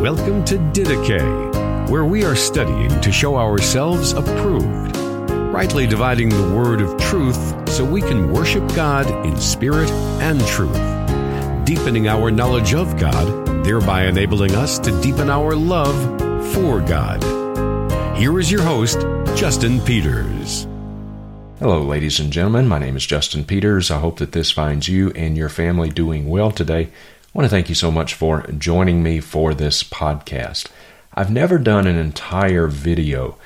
Welcome to Didache, where we are studying to show ourselves approved, rightly dividing the word of truth so we can worship God in spirit and truth, deepening our knowledge of God, thereby enabling us to deepen our love for God. Here is your host, Justin Peters. Hello, ladies and gentlemen. My name is Justin Peters. I hope that this finds you and your family doing well today. Want to thank you so much for joining me for this podcast. I've never done an entire video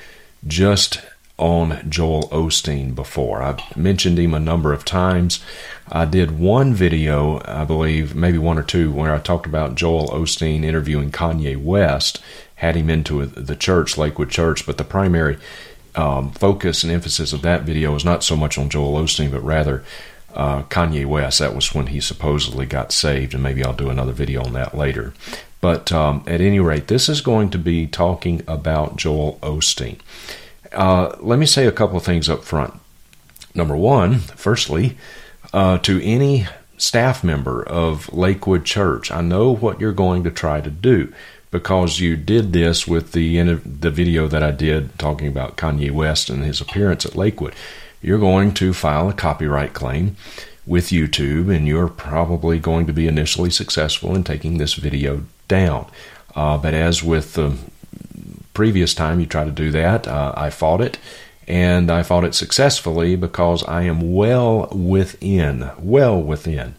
just on Joel Osteen before. I've mentioned him a number of times. I did one video, I believe, maybe one or two, where I talked about Joel Osteen interviewing Kanye West, had him into the church, Lakewood Church, but the primary um, focus and emphasis of that video was not so much on Joel Osteen, but rather uh, Kanye West. That was when he supposedly got saved, and maybe I'll do another video on that later. But um, at any rate, this is going to be talking about Joel Osteen. Uh, let me say a couple of things up front. Number one, firstly, uh, to any staff member of Lakewood Church, I know what you're going to try to do because you did this with the the video that I did talking about Kanye West and his appearance at Lakewood you're going to file a copyright claim with YouTube, and you're probably going to be initially successful in taking this video down. Uh, but as with the previous time you tried to do that, uh, I fought it, and I fought it successfully because I am well within, well within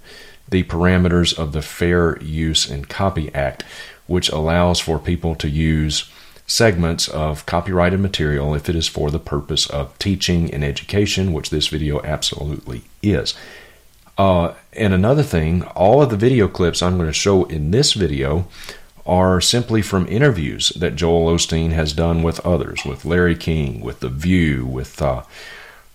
the parameters of the Fair Use and Copy Act, which allows for people to use segments of copyrighted material if it is for the purpose of teaching and education, which this video absolutely is. Uh, and another thing, all of the video clips I'm going to show in this video are simply from interviews that Joel Osteen has done with others, with Larry King, with The View, with uh,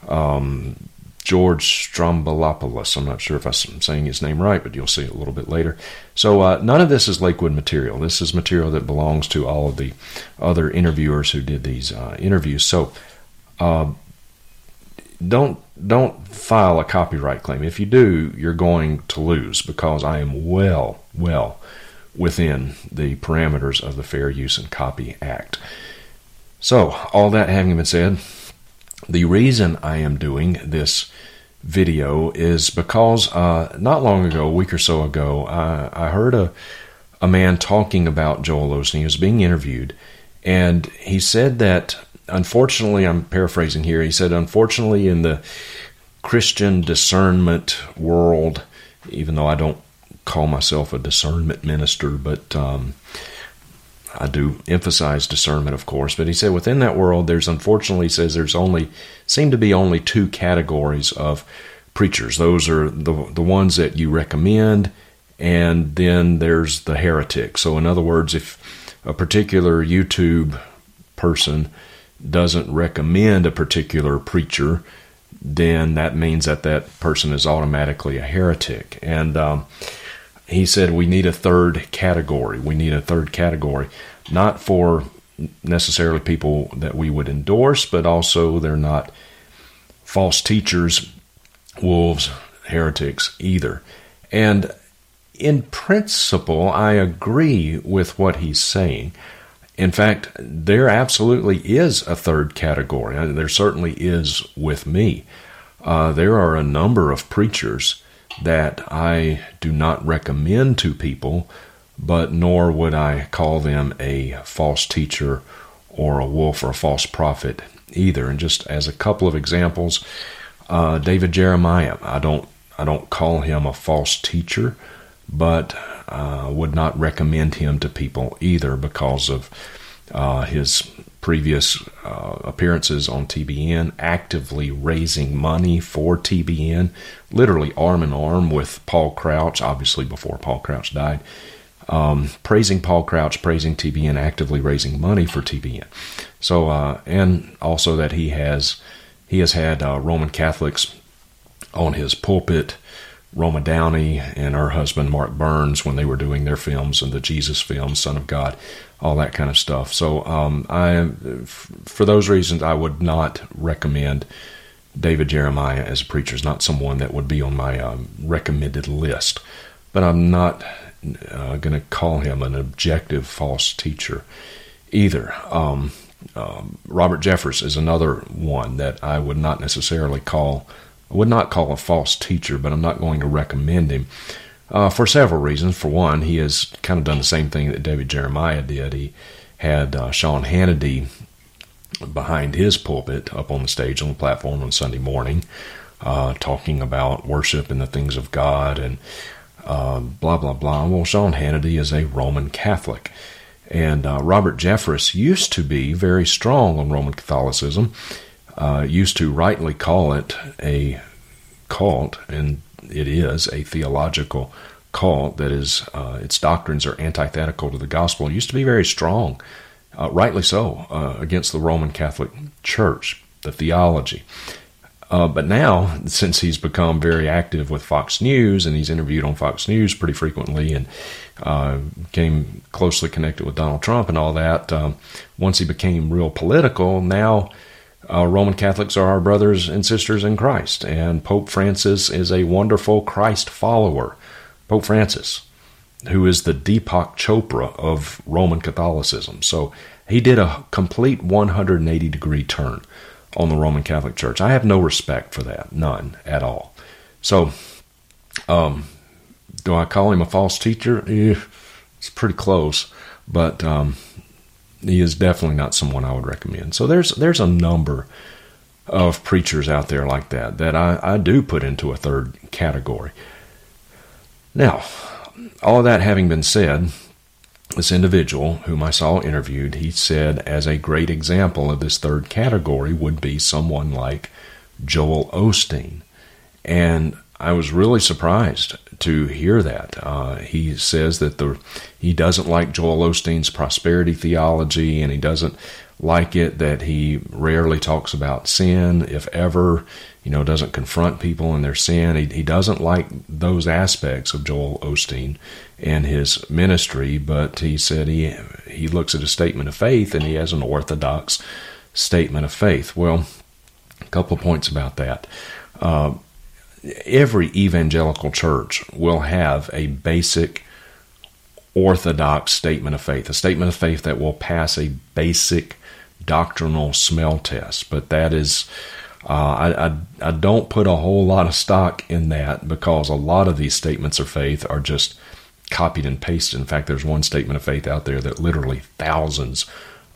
um, George Stroumboulopoulos. I'm not sure if I'm saying his name right, but you'll see it a little bit later. So uh, none of this is Lakewood material. This is material that belongs to all of the other interviewers who did these uh, interviews. So uh, don't don't file a copyright claim. If you do, you're going to lose because I am well well within the parameters of the Fair Use and Copy Act. So all that having been said the reason I am doing this video is because uh, not long ago, a week or so ago, I, I heard a, a man talking about Joel Osteen. He was being interviewed, and he said that, unfortunately, I'm paraphrasing here, he said, unfortunately, in the Christian discernment world, even though I don't call myself a discernment minister, but um, I do emphasize discernment, of course, but he said within that world, there's unfortunately he says there's only seem to be only two categories of preachers. Those are the the ones that you recommend, and then there's the heretic. So in other words, if a particular YouTube person doesn't recommend a particular preacher, then that means that that person is automatically a heretic. And um, he said we need a third category. We need a third category, not for necessarily people that we would endorse, but also they're not false teachers, wolves, heretics either. And in principle, I agree with what he's saying. In fact, there absolutely is a third category. There certainly is with me. Uh, there are a number of preachers that I do not recommend to people, but nor would I call them a false teacher or a wolf or a false prophet either. And just as a couple of examples, uh, David Jeremiah, I don't I don't call him a false teacher, but uh, would not recommend him to people either because of uh, his previous uh, appearances on TBN, actively raising money for TBN, literally arm in arm with Paul Crouch, obviously before Paul Crouch died, um, praising Paul Crouch, praising TBN, actively raising money for TBN. So, uh, and also that he has he has had uh, Roman Catholics on his pulpit. Roma Downey and her husband Mark Burns when they were doing their films and the Jesus film, Son of God, all that kind of stuff. So, um, I, for those reasons, I would not recommend David Jeremiah as a preacher. Is not someone that would be on my um, recommended list. But I'm not uh, going to call him an objective false teacher either. Um, um, Robert Jeffress is another one that I would not necessarily call, I would not call a false teacher, but I'm not going to recommend him uh, for several reasons. For one, he has kind of done the same thing that David Jeremiah did. He had uh, Sean Hannity behind his pulpit up on the stage on the platform on Sunday morning, uh, talking about worship and the things of God and uh, blah, blah, blah. Well, Sean Hannity is a Roman Catholic. And uh, Robert Jeffress used to be very strong on Roman Catholicism, uh, used to rightly call it a cult, and it is a theological cult that is, uh, its doctrines are antithetical to the gospel. It used to be very strong, uh, rightly so, uh, against the Roman Catholic Church, the theology. Uh, but now, since he's become very active with Fox News and he's interviewed on Fox News pretty frequently and uh, became closely connected with Donald Trump and all that, um, once he became real political, now uh, Roman Catholics are our brothers and sisters in Christ. And Pope Francis is a wonderful Christ follower. Pope Francis, who is the Deepak Chopra of Roman Catholicism. So he did a complete 180 degree turn on the Roman Catholic Church. I have no respect for that, none at all. So, um, do I call him a false teacher? Eh, it's pretty close, but um, he is definitely not someone I would recommend. So there's there's a number of preachers out there like that that I, I do put into a third category. Now, all that having been said, this individual whom I saw interviewed, he said as a great example of this third category would be someone like Joel Osteen. And I was really surprised to hear that. Uh, he says that the he doesn't like Joel Osteen's prosperity theology, and he doesn't like it that he rarely talks about sin, if ever. You know, doesn't confront people in their sin. He, he doesn't like those aspects of Joel Osteen and his ministry. But he said he he looks at a statement of faith and he has an orthodox statement of faith. Well, a couple of points about that. Uh, every evangelical church will have a basic orthodox statement of faith, a statement of faith that will pass a basic doctrinal smell test. But that is, uh, I, I, I don't put a whole lot of stock in that because a lot of these statements of faith are just copied and pasted. In fact, there's one statement of faith out there that literally thousands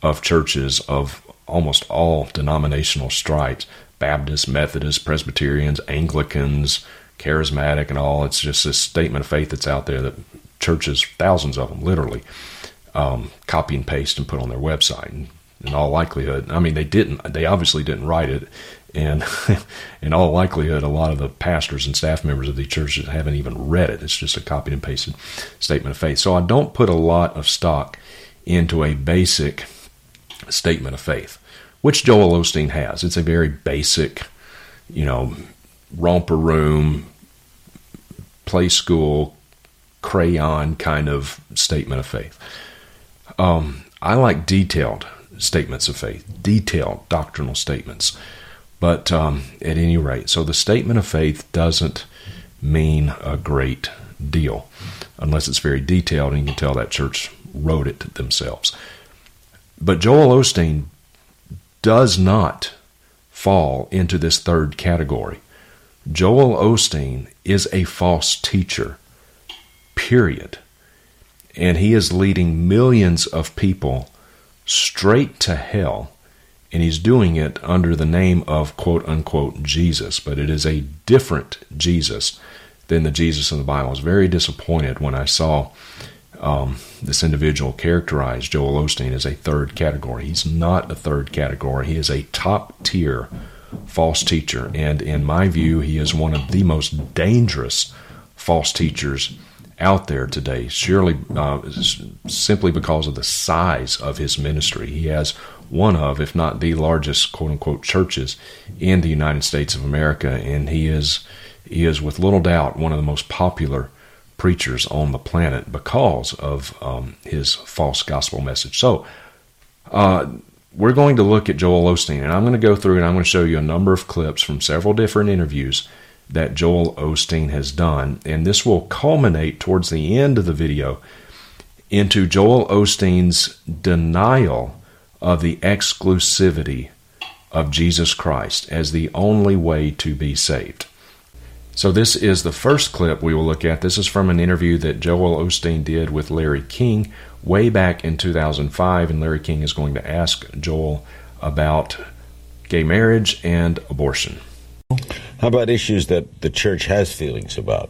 of churches of almost all denominational stripes Baptists, Methodists, Presbyterians, Anglicans, Charismatic, and all. It's just this statement of faith that's out there that churches, thousands of them, literally um, copy and paste and put on their website. And in all likelihood, I mean, they didn't. They obviously didn't write it, and in all likelihood, a lot of the pastors and staff members of these churches haven't even read it. It's just a copied and pasted statement of faith. So I don't put a lot of stock into a basic statement of faith which Joel Osteen has. It's a very basic, you know, romper room, play school, crayon kind of statement of faith. Um, I like detailed statements of faith, detailed doctrinal statements. But um, at any rate, so the statement of faith doesn't mean a great deal unless it's very detailed and you can tell that church wrote it themselves. But Joel Osteen does not fall into this third category. Joel Osteen is a false teacher, period. And he is leading millions of people straight to hell. And he's doing it under the name of quote unquote Jesus, but it is a different Jesus than the Jesus in the Bible. I was very disappointed when I saw um, this individual characterized Joel Osteen as a third category. He's not a third category. He is a top tier false teacher. And in my view, he is one of the most dangerous false teachers out there today, surely uh, simply because of the size of his ministry. He has one of, if not the largest, quote unquote, churches in the United States of America, and he is he is with little doubt one of the most popular preachers on the planet because of um, his false gospel message. So, uh, we're going to look at Joel Osteen, and I'm going to go through and I'm going to show you a number of clips from several different interviews that Joel Osteen has done. And this will culminate towards the end of the video into Joel Osteen's denial of the exclusivity of Jesus Christ as the only way to be saved. So, this is the first clip we will look at. This is from an interview that Joel Osteen did with Larry King way back in 2005, and Larry King is going to ask Joel about gay marriage and abortion. How about issues that the church has feelings about?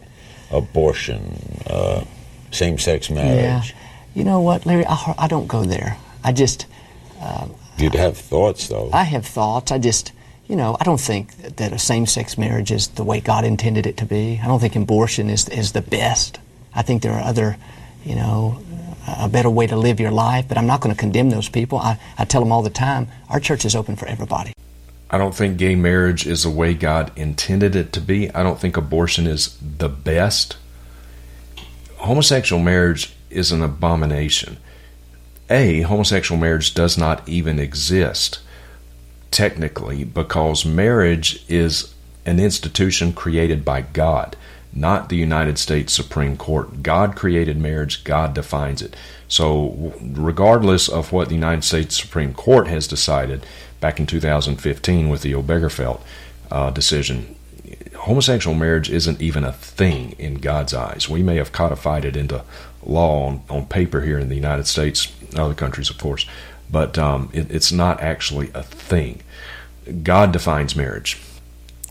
Abortion, uh, same sex marriage. Yeah. You know what, Larry? I, I don't go there. I just. Uh, You'd have thoughts, though. I have thoughts. I just, you know, I don't think that a same sex marriage is the way God intended it to be. I don't think abortion is, is the best. I think there are other, you know, a better way to live your life, but I'm not going to condemn those people. I, I tell them all the time our church is open for everybody. I don't think gay marriage is the way God intended it to be. I don't think abortion is the best. Homosexual marriage is an abomination. A, homosexual marriage does not even exist technically because marriage is an institution created by God, not the United States Supreme Court. God created marriage, God defines it. So, regardless of what the United States Supreme Court has decided, back in 2015 with the Obergefell uh, decision. Homosexual marriage isn't even a thing in God's eyes. We may have codified it into law on, on paper here in the United States, other countries, of course, but um, it, it's not actually a thing. God defines marriage,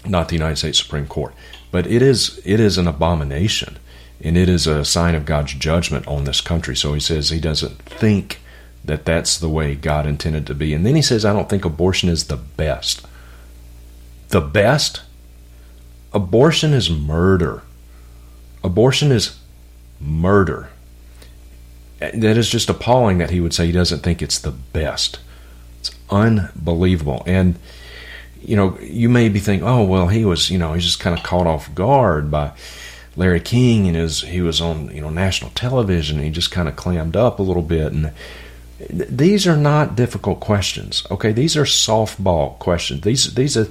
not the United States Supreme Court. But it is it is an abomination, and it is a sign of God's judgment on this country. So he says he doesn't think that that's the way God intended to be. And then he says, I don't think abortion is the best. The best? Abortion is murder. Abortion is murder. That is just appalling that he would say he doesn't think it's the best. It's unbelievable. And, you know, you may be thinking, oh, well, he was, you know, he's just kind of caught off guard by Larry King and his, he was on, you know, national television he just kind of clammed up a little bit. And, these are not difficult questions. Okay, these are softball questions. These these are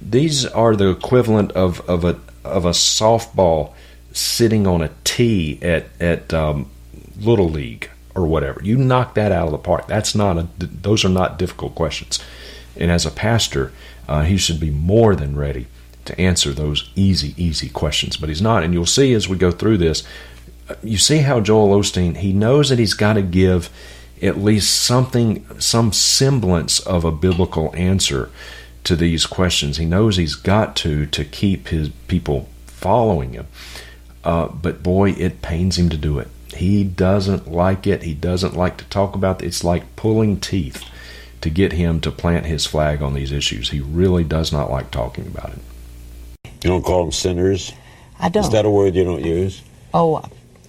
these are the equivalent of, of a of a softball sitting on a tee at at um, little league or whatever. You knock that out of the park. That's not a. Those are not difficult questions. And as a pastor, uh, he should be more than ready to answer those easy, easy questions. But he's not. And you'll see as we go through this, uh, you see how Joel Osteen he knows that he's got to give at least something, some semblance of a biblical answer to these questions. He knows he's got to to keep his people following him. Uh, but boy, it pains him to do it. He doesn't like it. He doesn't like to talk about it. It's like pulling teeth to get him to plant his flag on these issues. He really does not like talking about it. You don't call them sinners? I don't. Is that a word you don't use? Oh,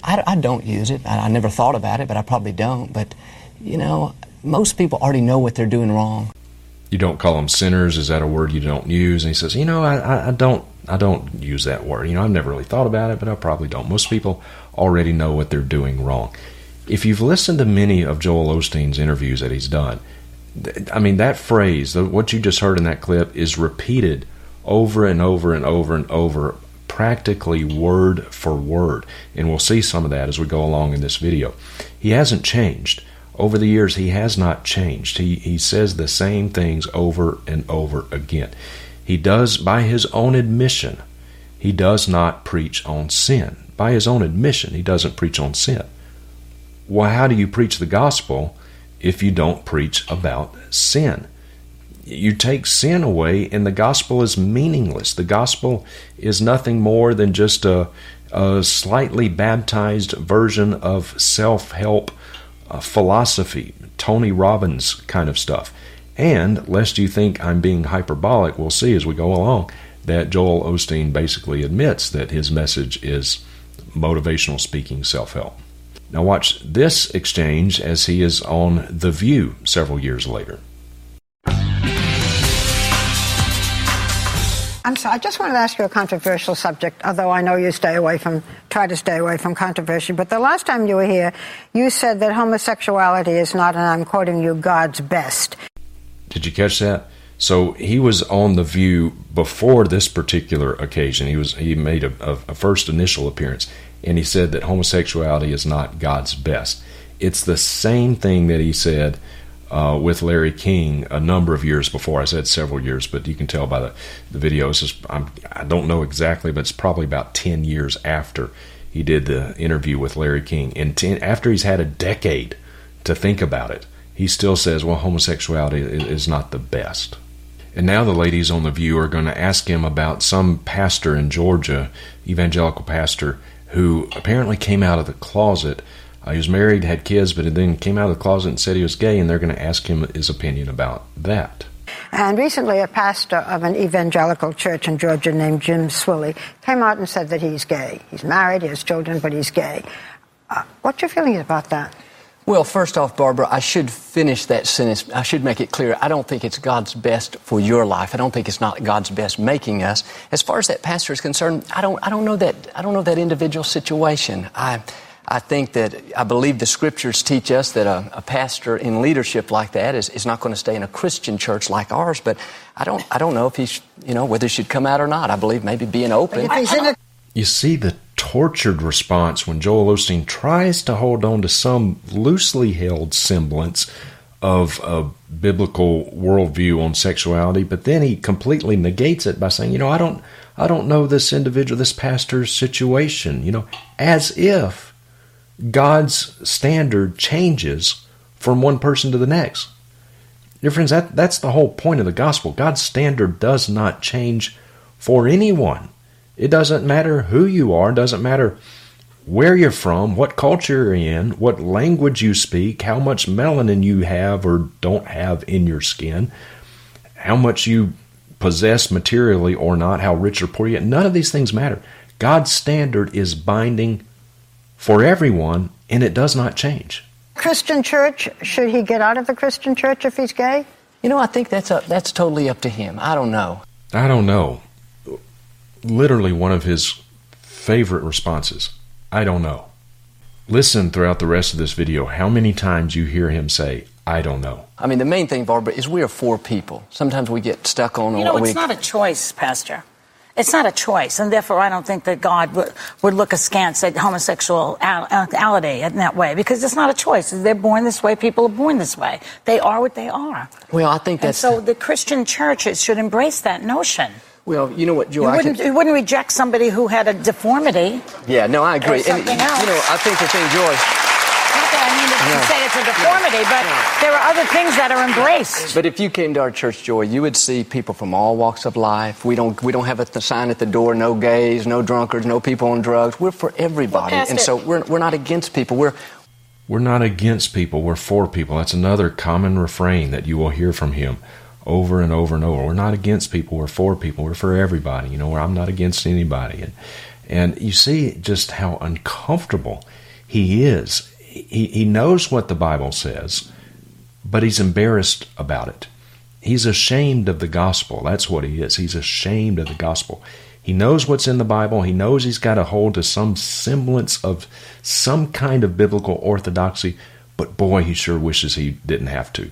I, I don't use it. I, I never thought about it, but I probably don't. But you know, most people already know what they're doing wrong. You don't call them sinners. Is that a word you don't use? And he says, you know, I, I don't, I don't use that word. You know, I've never really thought about it, but I probably don't. Most people already know what they're doing wrong. If you've listened to many of Joel Osteen's interviews that he's done, I mean, that phrase, what you just heard in that clip, is repeated over and over and over and over, practically word for word. And we'll see some of that as we go along in this video. He hasn't changed over the years, he has not changed. He, he says the same things over and over again. He does, by his own admission, he does not preach on sin. By his own admission, he doesn't preach on sin. Well, how do you preach the gospel if you don't preach about sin? You take sin away, and the gospel is meaningless. The gospel is nothing more than just a, a slightly baptized version of self help uh, philosophy, Tony Robbins kind of stuff. And lest you think I'm being hyperbolic, we'll see as we go along that Joel Osteen basically admits that his message is motivational speaking self help. Now, watch this exchange as he is on The View several years later. I'm sorry, I just wanted to ask you a controversial subject, although I know you stay away from, try to stay away from controversy. But the last time you were here, you said that homosexuality is not, and I'm quoting you, God's best. Did you catch that? So he was on the View before this particular occasion. He was he made a, a, first initial appearance, and he said that homosexuality is not God's best. It's the same thing that he said uh, with Larry King a number of years before. I said several years, but you can tell by the, the videos. I'm, I do not know exactly, but it's probably about 10 years after he did the interview with Larry King. And ten, after he's had a decade to think about it, he still says, well, homosexuality is not the best. And now the ladies on The View are going to ask him about some pastor in Georgia, evangelical pastor, who apparently came out of the closet. Uh, he was married, had kids, but then came out of the closet and said he was gay, and they're going to ask him his opinion about that. And recently, a pastor of an evangelical church in Georgia named Jim Swilley came out and said that he's gay. He's married, he has children, but he's gay. Uh, what's your feeling about that? Well, first off, Barbara, I should finish that sentence. I should make it clear. I don't think it's God's best for your life. I don't think it's not God's best making us. As far as that pastor is concerned, I don't, I don't know that, I don't know that individual situation. I, I think that, I believe the scriptures teach us that a, a pastor in leadership like that is, is not going to stay in a Christian church like ours, but I don't, I don't know if he's, you know, whether he should come out or not. I believe maybe being open. You see the tortured response when Joel Osteen tries to hold on to some loosely held semblance of a biblical worldview on sexuality, but then he completely negates it by saying, you know, I don't I don't know this individual, this pastor's situation, you know, as if God's standard changes from one person to the next. Dear friends, that, that's the whole point of the gospel. God's standard does not change for anyone. It doesn't matter who you are, it doesn't matter where you're from, what culture you're in, what language you speak, how much melanin you have or don't have in your skin, how much you possess materially or not, how rich or poor you are. None of these things matter. God's standard is binding for everyone, and it does not change. Christian church, should he get out of the Christian church if he's gay? You know, I think that's a, that's totally up to him. I don't know. I don't know literally one of his favorite responses. I don't know. Listen throughout the rest of this video how many times you hear him say, I don't know. I mean, the main thing, Barbara, is we are four people. Sometimes we get stuck on. You know, it's we... not a choice, Pastor. It's not a choice, and therefore I don't think that God would, would look askance at homosexuality in that way because it's not a choice. They're born this way. People are born this way. They are what they are. Well, I think that's and so the Christian churches should embrace that notion. Well, you know what, Joe, you wouldn't, you wouldn't reject somebody who had a deformity. Yeah, no, I agree. And, you know, I think the thing, Joy. Not that I mean to no. say it's a deformity, but no. there are other things that are embraced. But if you came to our church, Joy, you would see people from all walks of life. We don't we don't have a sign at the door: no gays, no drunkards, no people on drugs. We're for everybody, well, and so we're we're not against people. We're we're not against people. We're for people. That's another common refrain that you will hear from him over and over and over. We're not against people. We're for people. We're for everybody. You know, I'm not against anybody. And and you see just how uncomfortable he is. He he knows what the Bible says, but he's embarrassed about it. He's ashamed of the gospel. That's what he is. He's ashamed of the gospel. He knows what's in the Bible. He knows he's got to hold to some semblance of some kind of biblical orthodoxy, but boy, he sure wishes he didn't have to.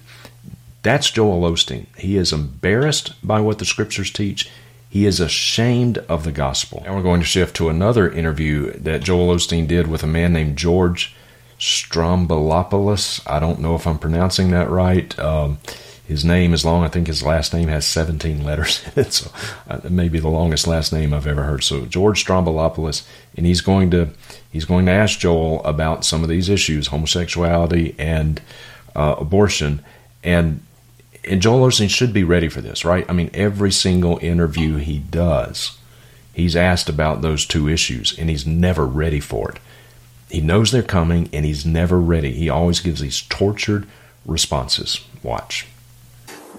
That's Joel Osteen. He is embarrassed by what the scriptures teach. He is ashamed of the gospel. Now we're going to shift to another interview that Joel Osteen did with a man named George Stroumboulopoulos. I don't know if I'm pronouncing that right. Um, his name is long. I think his last name has 17 letters in it, so uh, it may be the longest last name I've ever heard. So George Stroumboulopoulos, and he's going to he's going to ask Joel about some of these issues, homosexuality and uh, abortion, and and Joel Osteen should be ready for this, right? I mean, every single interview he does, he's asked about those two issues, and he's never ready for it. He knows they're coming, and he's never ready. He always gives these tortured responses. Watch.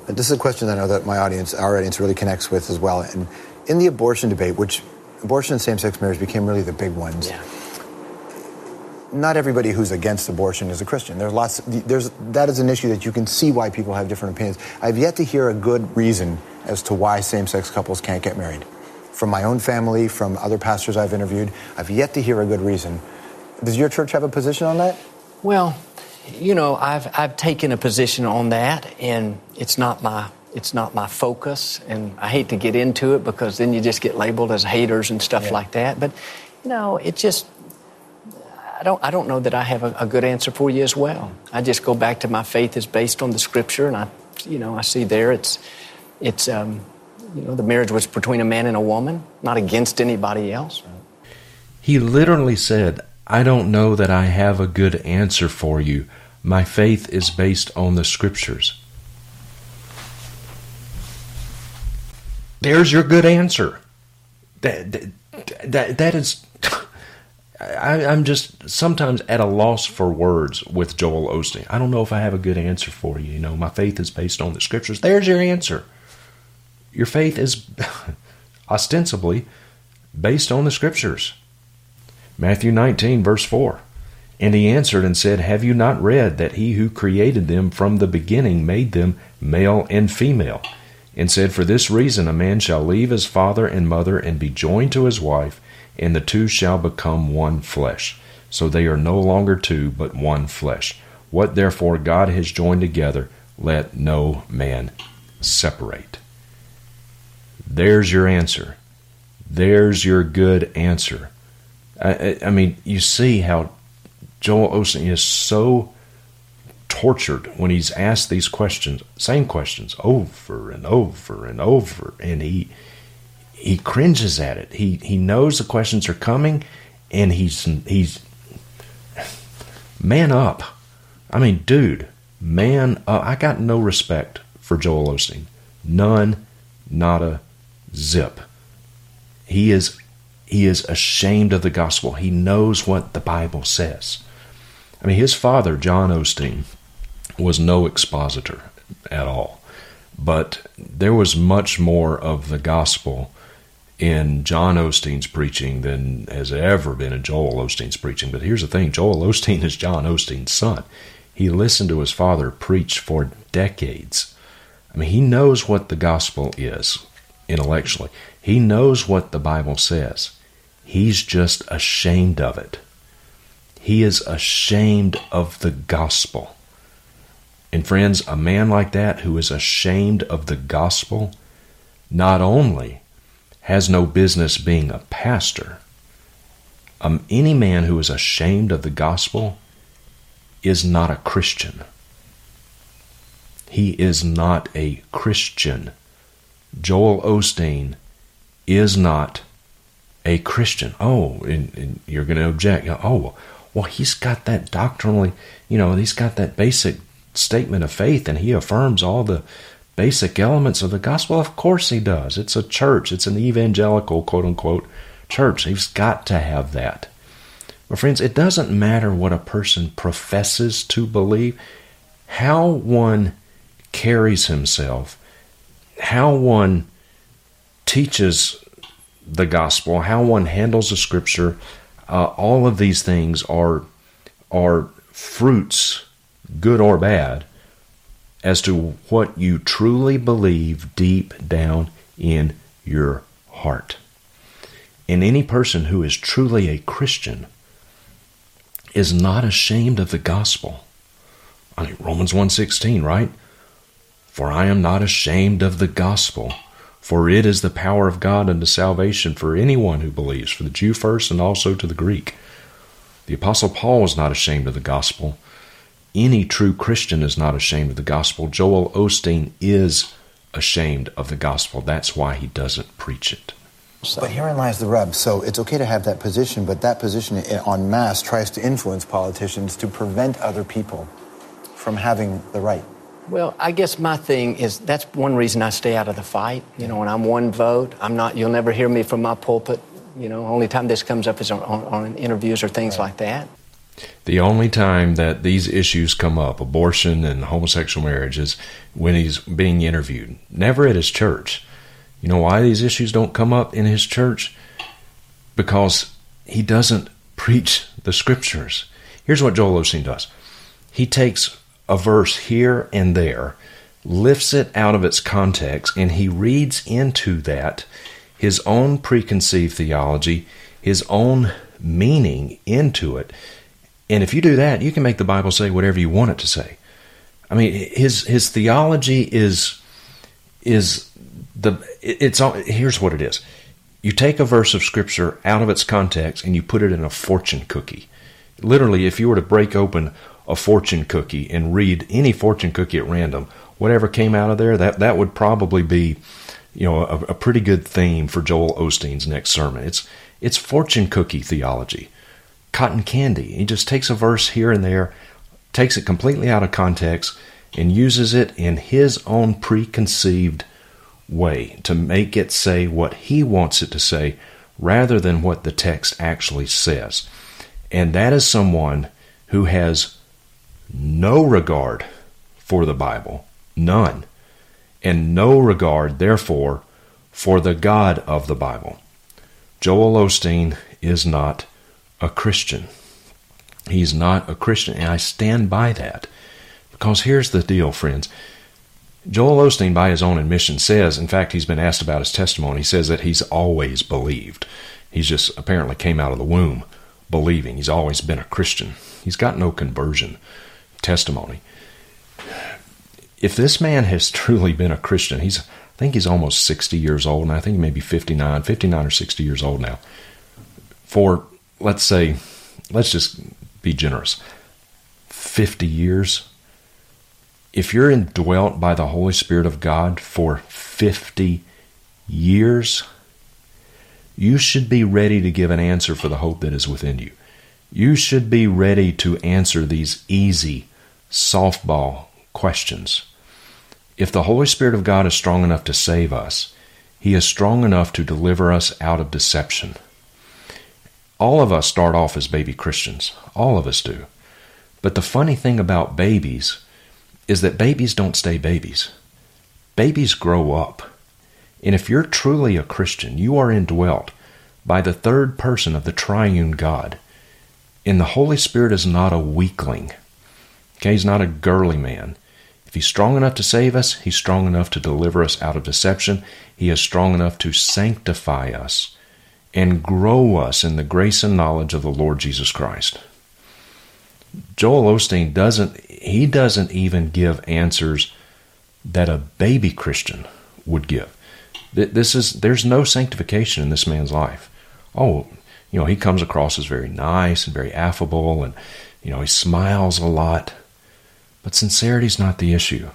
This is a question I know that my audience, our audience, really connects with as well. And in the abortion debate, which abortion and same-sex marriage became really the big ones. Yeah not everybody who's against abortion is a Christian. There's lots. There's that is an issue that you can see why people have different opinions. I've yet to hear a good reason as to why same-sex couples can't get married. From my own family, from other pastors I've interviewed, I've yet to hear a good reason. Does your church have a position on that? Well, you know, I've I've taken a position on that, and it's not my it's not my focus, and I hate to get into it because then you just get labeled as haters and stuff Yeah. like that. But you know, it just I don't I don't know that I have a, a good answer for you as well. I just go back to my faith is based on the Scripture, and I you know I see there it's it's um, you know the marriage was between a man and a woman, not against anybody else. He literally said, I don't know that I have a good answer for you. My faith is based on the scriptures. There's your good answer. That that that, that is. I, I'm just sometimes at a loss for words with Joel Osteen. I don't know if I have a good answer for you. You know, my faith is based on the scriptures. There's your answer. Your faith is ostensibly based on the scriptures. Matthew 19, verse 4. And he answered and said, Have you not read that he who created them from the beginning made them male and female? And said, For this reason a man shall leave his father and mother and be joined to his wife, and the two shall become one flesh. So they are no longer two, but one flesh. What therefore God has joined together, let no man separate. There's your answer. There's your good answer. I, I, mean, you see how Joel Osteen is so tortured when he's asked these questions, same questions over and over and over, and he he cringes at it. He he knows the questions are coming, and he's he's man up. I mean, dude, man up. I got no respect for Joel Osteen. None, not a zip. He is he is ashamed of the gospel. He knows what the Bible says. I mean, his father, John Osteen, was no expositor at all. But there was much more of the gospel in John Osteen's preaching than has ever been in Joel Osteen's preaching. But here's the thing Joel Osteen is John Osteen's son. He listened to his father preach for decades. I mean, he knows what the gospel is intellectually, he knows what the Bible says. He's just ashamed of it. He is ashamed of the gospel. And friends, a man like that who is ashamed of the gospel not only has no business being a pastor, um, any man who is ashamed of the gospel is not a Christian. He is not a Christian. Joel Osteen is not a Christian. Oh, and, and you're going to object. Oh, well, he's got that doctrinally, you know, he's got that basic statement of faith and he affirms all the basic elements of the gospel. Of course he does. It's a church, it's an evangelical, quote unquote, church. He's got to have that. But, friends, it doesn't matter what a person professes to believe, how one carries himself, how one teaches the gospel, how one handles the scripture, uh, all of these things are are fruits, good or bad, as to what you truly believe deep down in your heart. And any person who is truly a Christian is not ashamed of the gospel. I mean, Romans 1:16, right? For I am not ashamed of the gospel, for it is the power of God unto salvation for anyone who believes, for the Jew first and also to the Greek. The Apostle Paul was not ashamed of the gospel. Any true Christian is not ashamed of the gospel. Joel Osteen is ashamed of the gospel. That's why he doesn't preach it. But herein lies the rub. So it's okay to have that position, but that position en masse tries to influence politicians to prevent other people from having the right. Well, I guess my thing is that's one reason I stay out of the fight. You know, when I'm one vote, I'm not. You'll never hear me from my pulpit. You know, only time this comes up is on, on, on interviews or things like that. The only time that these issues come up, abortion and homosexual marriage, is when he's being interviewed. Never at his church. You know why these issues don't come up in his church? Because he doesn't preach the scriptures. Here's what Joel Osteen does he takes a verse here and there, lifts it out of its context, and he reads into that his own preconceived theology, his own meaning into it. And if you do that, you can make the Bible say whatever you want it to say. I mean, his his theology is is the it's all here's what it is. You take a verse of scripture out of its context and you put it in a fortune cookie. Literally, if you were to break open a fortune cookie and read any fortune cookie at random, whatever came out of there, that that would probably be, you know, a, a pretty good theme for Joel Osteen's next sermon. It's it's fortune cookie theology, cotton candy. He just takes a verse here and there, takes it completely out of context, and uses it in his own preconceived way to make it say what he wants it to say rather than what the text actually says. And that is someone who has no regard for the Bible, none, and no regard, therefore, for the God of the Bible. Joel Osteen is not a Christian. He's not a Christian, and I stand by that. Because here's the deal, friends. Joel Osteen, by his own admission, says, in fact, he's been asked about his testimony. He says that he's always believed. He's just apparently came out of the womb believing. He's always been a Christian. He's got no conversion testimony. If this man has truly been a Christian, he's I think he's almost 60 years old, and I think maybe 59, 59 or 60 years old now. For, let's say, let's just be generous, 50 years if you're indwelt by the Holy Spirit of God for 50 years, you should be ready to give an answer for the hope that is within you. You should be ready to answer these easy softball questions. If the Holy Spirit of God is strong enough to save us, He is strong enough to deliver us out of deception. All of us start off as baby Christians. All of us do. But the funny thing about babies is that babies don't stay babies. Babies grow up. And if you're truly a Christian, you are indwelt by the third person of the triune God. And the Holy Spirit is not a weakling. Okay, he's not a girly man. If he's strong enough to save us, he's strong enough to deliver us out of deception. He is strong enough to sanctify us and grow us in the grace and knowledge of the Lord Jesus Christ. Joel Osteen doesn't he doesn't even give answers that a baby Christian would give. This is there's no sanctification in this man's life. Oh, you know, he comes across as very nice and very affable and you know, he smiles a lot. But sincerity's not the issue.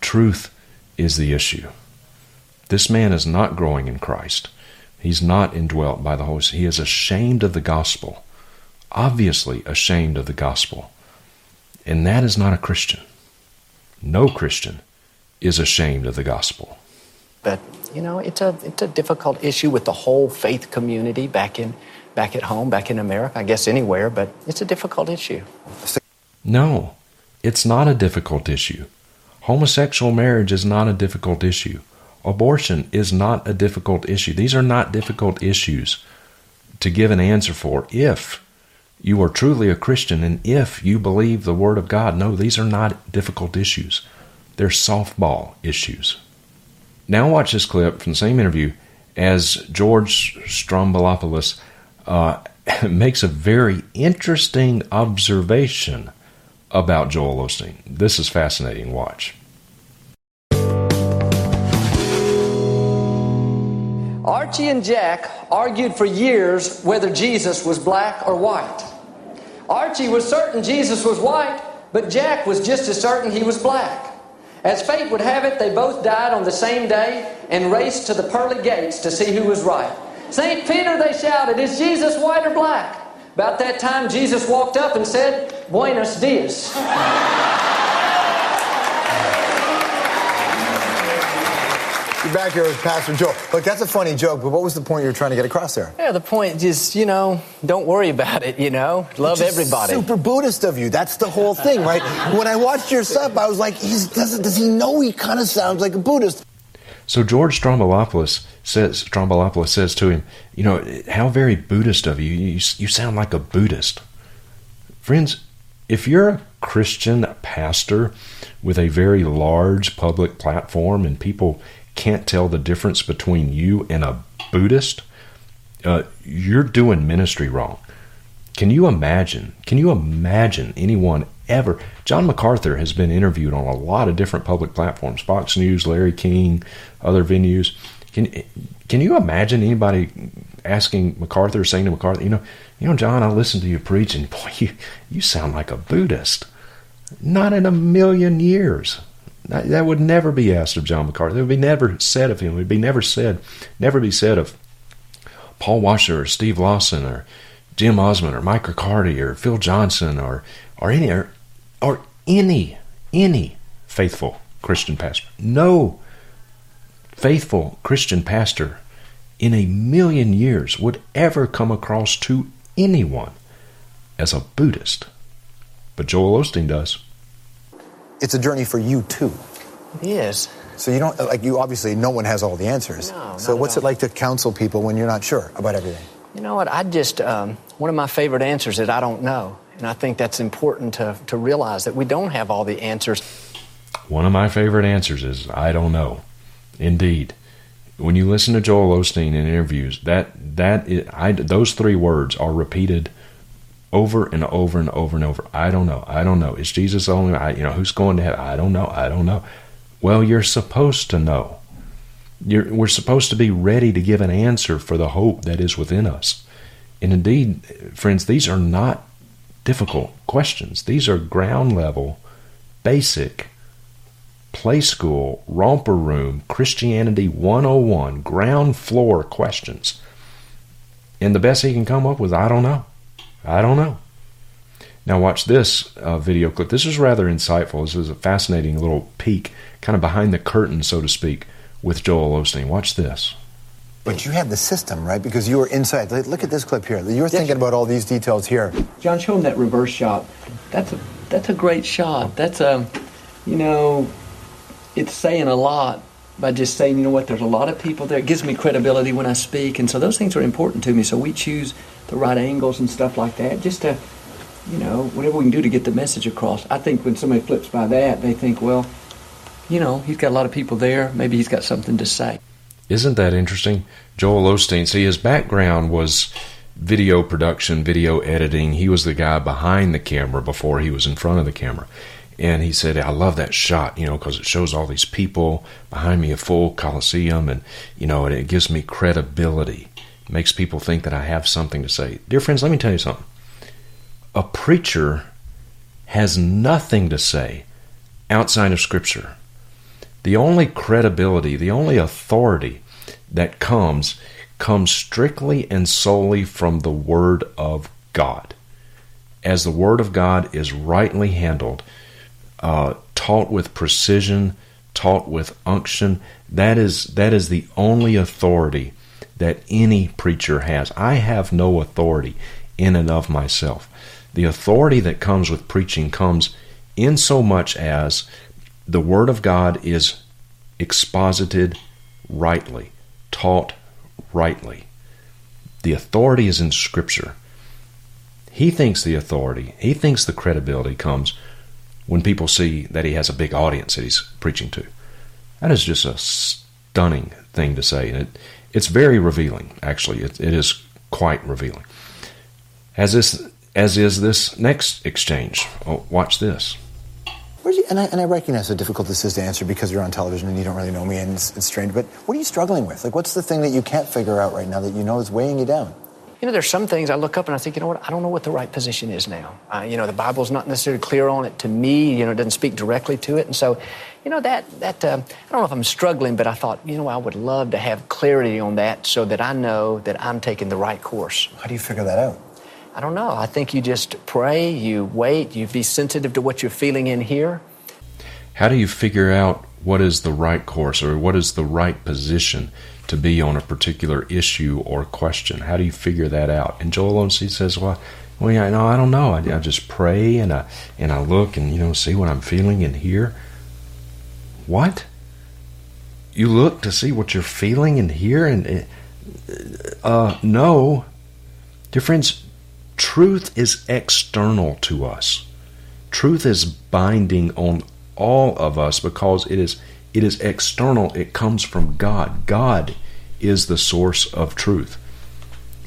Truth is the issue. This man is not growing in Christ. He's not indwelt by the Holy Spirit. He is ashamed of the gospel obviously ashamed of the gospel. And that is not a Christian. No Christian is ashamed of the gospel. But, you know, it's a, it's a difficult issue with the whole faith community back in back at home, back in America, I guess anywhere, but it's a difficult issue. No, it's not a difficult issue. Homosexual marriage is not a difficult issue. Abortion is not a difficult issue. These are not difficult issues to give an answer for if you are truly a Christian and if you believe the Word of God. No, these are not difficult issues, they're softball issues. Now, watch this clip from the same interview as George Stroumboulopoulos uh, makes a very interesting observation about Joel Osteen. This is fascinating. Watch. Archie and Jack argued for years whether Jesus was black or white. Archie was certain Jesus was white, but Jack was just as certain he was black. As fate would have it, they both died on the same day and raced to the pearly gates to see who was right. St. Peter, they shouted, is Jesus white or black? About that time, Jesus walked up and said, Buenos dias. back here with Pastor Joel. Look, that's a funny joke, but what was the point you were trying to get across there? Yeah, the point is, you know, don't worry about it, you know? Love everybody. Super Buddhist of you. That's the whole thing, right? when I watched your stuff, I was like, he's, does, does he know he kind of sounds like a Buddhist? So George Stroumboulopoulos says, Stroumboulopoulos says to him, you know, how very Buddhist of you. You, you sound like a Buddhist. Friends, if you're a Christian pastor with a very large public platform and people can't tell the difference between you and a Buddhist, uh, you're doing ministry wrong. Can you imagine? Can you imagine anyone ever? John MacArthur has been interviewed on a lot of different public platforms, Fox News, Larry King, other venues. Can can you imagine anybody asking MacArthur, saying to MacArthur, you know, you know, John, I listened to you preach, and boy, you you sound like a Buddhist. Not in a million years. That, would never be asked of John MacArthur. It would be never said of him. It would be never said, never be said of Paul Washer or Steve Lawson or Jim Osman or Mike Riccardi or Phil Johnson or or any or, or any any faithful Christian pastor. No faithful Christian pastor in a million years would ever come across to anyone as a Buddhist. But Joel Osteen does. It's a journey for you too. It is. So you don't like you obviously no one has all the answers. No, so not what's at it like to counsel people when you're not sure about everything? You know what? I just, um, one of my favorite answers is I don't know. And I think that's important to, to realize that we don't have all the answers. One of my favorite answers is I don't know. Indeed. When you listen to Joel Osteen in interviews, that that is, I, those three words are repeated over and over and over and over. I don't know. I don't know. Is Jesus only? I, you know, who's going to heaven? I don't know. I don't know. Well, you're supposed to know. You're, we're supposed to be ready to give an answer for the hope that is within us. And indeed, friends, these are not difficult questions. These are ground level, basic, play school, romper room, Christianity 101, ground floor questions. And the best he can come up with, I don't know. I don't know. Now, watch this uh, video clip. This is rather insightful. This is a fascinating little peek, kind of behind the curtain, so to speak, with Joel Osteen. Watch this. But you had the system, right? Because you were inside. Look at this clip here. You were thinking about all these details here. John, show him that reverse shot. That's a that's a great shot. That's a, you know, it's saying a lot by just saying, you know what, there's a lot of people there. It gives me credibility when I speak, and so those things are important to me. So we choose the right angles and stuff like that, just to, you know, whatever we can do to get the message across. I think when somebody flips by that, they think, well, you know, he's got a lot of people there. Maybe he's got something to say. Isn't that interesting? Joel Osteen, see, his background was video production, video editing. He was the guy behind the camera before he was in front of the camera. And he said, I love that shot, you know, because it shows all these people behind me, a full Coliseum, and, you know, and it gives me credibility. Makes people think that I have something to say. Dear friends, let me tell you something. A preacher has nothing to say outside of Scripture. The only credibility, the only authority that comes, comes strictly and solely from the Word of God. As the Word of God is rightly handled, uh, taught with precision, taught with unction, that is that is the only authority that any preacher has. I have no authority in and of myself. The authority that comes with preaching comes in so much as the Word of God is exposited rightly, taught rightly. The authority is in Scripture. He thinks the authority, he thinks the credibility comes when people see that he has a big audience that he's preaching to. That is just a stunning thing to say, and it, it's very revealing. Actually, it, it is quite revealing. As this, as is this next exchange. Oh, watch this. You, and, I, and I recognize how difficult this is to answer because you're on television and you don't really know me and it's, it's strange. But what are you struggling with? Like, what's the thing that you can't figure out right now that you know is weighing you down? You know, there's some things I look up and I think, you know what, I don't know what the right position is now. Uh, you know, the Bible's not necessarily clear on it to me. You know, it doesn't speak directly to it. And so, you know, that, that uh, I don't know if I'm struggling, but I thought, you know, I would love to have clarity on that so that I know that I'm taking the right course. How do you figure that out? I don't know. I think you just pray, you wait, you be sensitive to what you're feeling in here. How do you figure out what is the right course or what is the right position to be on a particular issue or question? How do you figure that out? And Joel Osteen says, well, well, yeah, no, I don't know. I, I just pray and I and I look and you know see what I'm feeling and hear. What? You look to see what you're feeling and hear and uh, no, dear friends, truth is external to us. Truth is binding on all of us because it is it is external. It comes from God. God is the source of truth.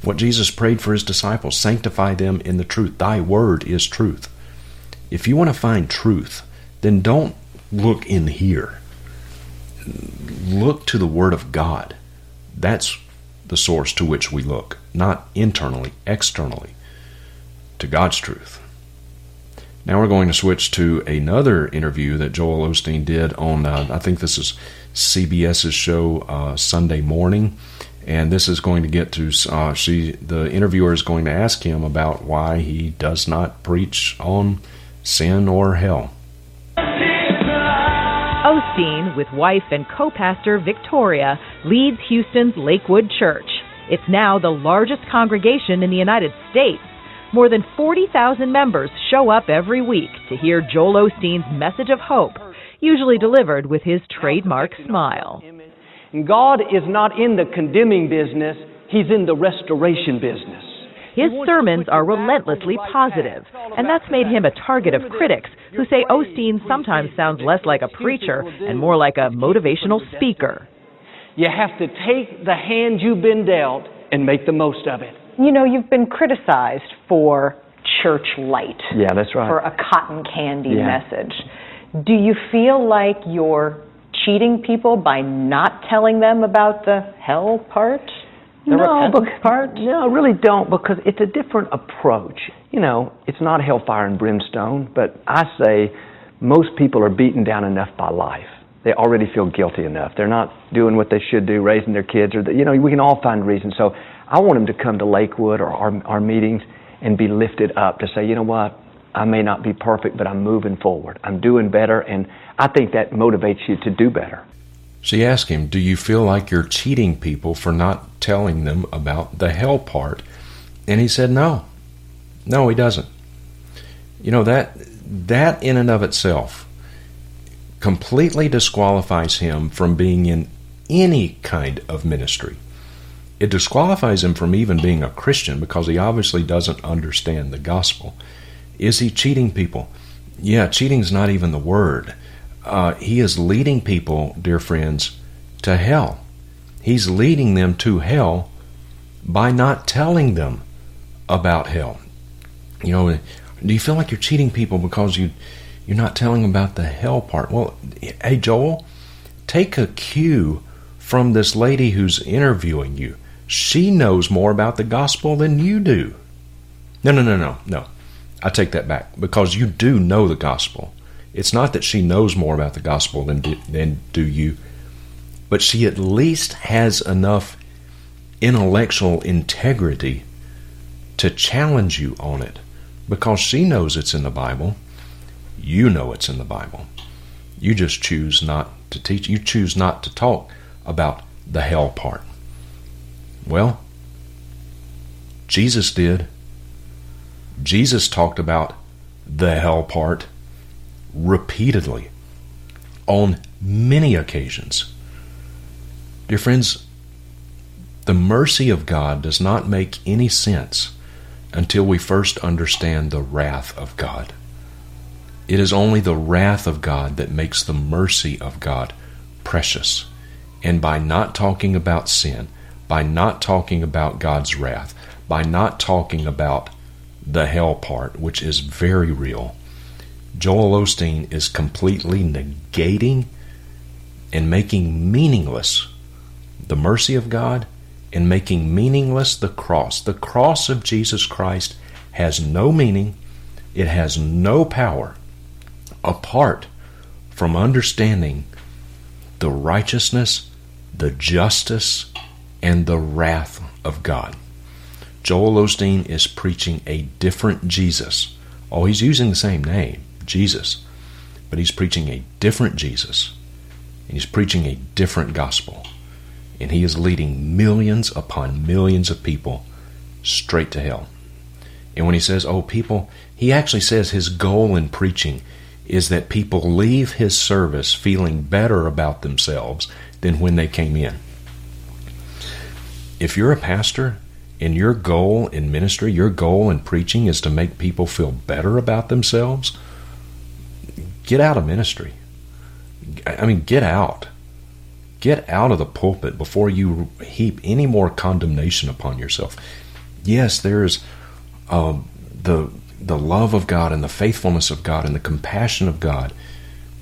What Jesus prayed for his disciples sanctify them in the truth. Thy word is truth. If you want to find truth, then don't look in here. Look to the Word of God. That's the source to which we look, not internally, externally, to God's truth. Now we're going to switch to another interview that Joel Osteen did on, uh, I think this is CBS's show uh, Sunday morning. And this is going to get to, uh, she, the interviewer is going to ask him about why he does not preach on sin or hell. Osteen, with wife and co pastor Victoria, leads Houston's Lakewood Church. It's now the largest congregation in the United States. More than 40,000 members show up every week to hear Joel Osteen's message of hope, usually delivered with his trademark smile. God is not in the condemning business, He's in the restoration business. His sermons are relentlessly positive, and that's made him a target of critics who say Osteen sometimes sounds less like a preacher and more like a motivational speaker. You have to take the hand you've been dealt and make the most of it. You know, you've been criticized for church light. Yeah, that's right. For a cotton candy Yeah. message. Do you feel like you're cheating people by not telling them about the hell part? The no, repentance part? No, I really don't because it's a different approach. You know, it's not hellfire and brimstone, but I say most people are beaten down enough by life. They already feel guilty enough. They're not doing what they should do, raising their kids, or the, you know, we can all find reasons. So I want them to come to Lakewood or our, our meetings and be lifted up to say, you know what, I may not be perfect, but I'm moving forward. I'm doing better, and I think that motivates you to do better. She asked him, Do you feel like you're cheating people for not telling them about the hell part? And he said, No. No, he doesn't. You know, that that in and of itself completely disqualifies him from being in any kind of ministry. It disqualifies him from even being a Christian because he obviously doesn't understand the gospel. Is he cheating people? Yeah, cheating's not even the word. Uh, he is leading people, dear friends, to hell. He's leading them to hell by not telling them about hell. You know, do you feel like you're cheating people because you you're not telling them about the hell part? Well, hey Joel, take a cue from this lady who's interviewing you. She knows more about the gospel than you do. No, no, no, no, no. I take that back because you do know the gospel. It's not that she knows more about the gospel than do, than do you, but she at least has enough intellectual integrity to challenge you on it because she knows it's in the Bible. You know it's in the Bible. You just choose not to teach. You choose not to talk about the hell part. Well, Jesus did. Jesus talked about the hell part repeatedly on many occasions. Dear friends, the mercy of God does not make any sense until we first understand the wrath of God. It is only the wrath of God that makes the mercy of God precious. And by not talking about sin, by not talking about God's wrath, by not talking about the hell part, which is very real, Joel Osteen is completely negating and making meaningless the mercy of God and making meaningless the cross. The cross of Jesus Christ has no meaning, it has no power apart from understanding the righteousness, the justice, and the wrath of God. Joel Osteen is preaching a different Jesus. Oh, he's using the same name, Jesus, but he's preaching a different Jesus. And he's preaching a different gospel. And he is leading millions upon millions of people straight to hell. And when he says, oh, people, he actually says his goal in preaching is that people leave his service feeling better about themselves than when they came in. If you're a pastor and your goal in ministry, your goal in preaching is to make people feel better about themselves, get out of ministry. I mean, get out. Get out of the pulpit before you heap any more condemnation upon yourself. yes, there is uh, the the love of God and the faithfulness of God and the compassion of God,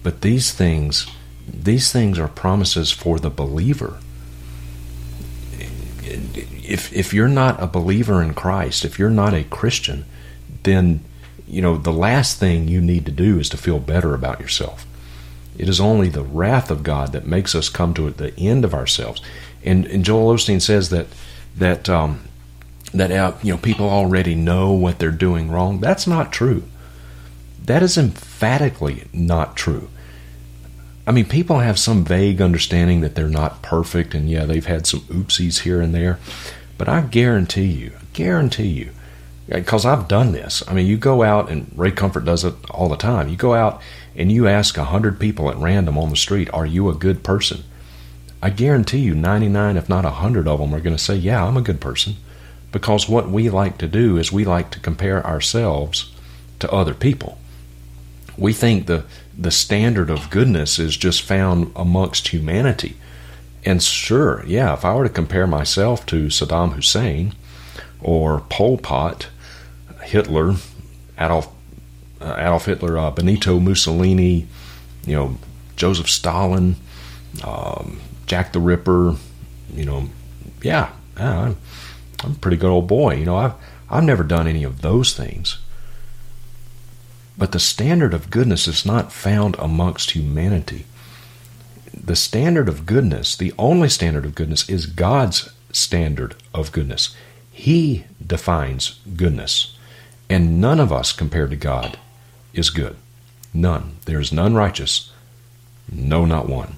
but these things these things are promises for the believer. If if you're not a believer in Christ, if you're not a Christian, then you know the last thing you need to do is to feel better about yourself. It is only the wrath of God that makes us come to the end of ourselves. And, and Joel Osteen says that that um, that uh, you know people already know what they're doing wrong. That's not true. That is emphatically not true. I mean, people have some vague understanding that they're not perfect, and yeah, they've had some oopsies here and there. But I guarantee you, guarantee you, uh, because I've done this. I mean, you go out, and Ray Comfort does it all the time. You go out and you ask a hundred people at random on the street, "Are you a good person?" I guarantee you, ninety-nine, if not a hundred of them, are going to say, "Yeah, I'm a good person," because what we like to do is we like to compare ourselves to other people. We think the the standard of goodness is just found amongst humanity. And sure, yeah, if I were to compare myself to Saddam Hussein or Pol Pot, Hitler, Adolf uh, Adolf Hitler, uh, Benito Mussolini, you know, Joseph Stalin, um, Jack the Ripper, you know, yeah, I'm, I'm a pretty good old boy. You know, I've I've never done any of those things. But the standard of goodness is not found amongst humanity. The standard of goodness, the only standard of goodness, is God's standard of goodness. He defines goodness. And none of us, compared to God, is good. None. There is none righteous. No, not one.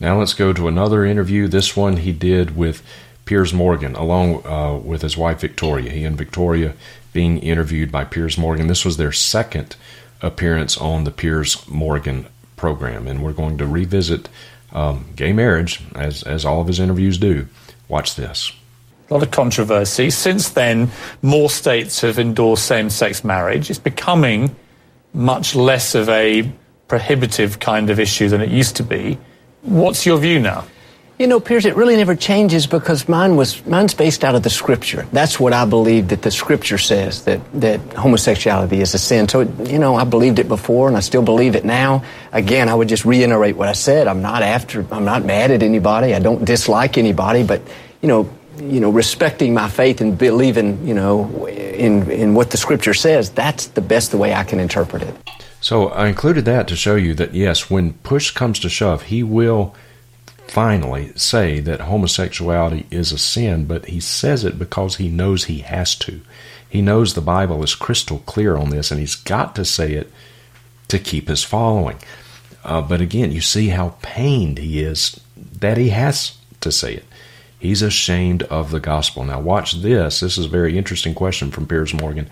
Now let's go to another interview. This one he did with Piers Morgan, along uh, with his wife Victoria. He and Victoria being interviewed by Piers Morgan. This was their second appearance on the Piers Morgan program, and we're going to revisit um, gay marriage as as all of his interviews do. Watch this. A lot of controversy. Since then, more states have endorsed same-sex marriage. It's becoming much less of a prohibitive kind of issue than it used to be. What's your view now? You know, Piers, it really never changes because mine was mine's based out of the scripture. That's what I believe that the scripture says that that homosexuality is a sin. So, you know, I believed it before and I still believe it now. Again, I would just reiterate what I said. I'm not after I'm not mad at anybody. I don't dislike anybody, but you know, you know, respecting my faith and believing, you know, in in what the scripture says, that's the best the way I can interpret it. So, I included that to show you that yes, when push comes to shove, he will finally say that homosexuality is a sin, but he says it because he knows he has to. He knows the Bible is crystal clear on this, and he's got to say it to keep his following. Uh, but again, you see how pained he is that he has to say it. He's ashamed of the gospel. Now, watch this. This is a very interesting question from Piers Morgan.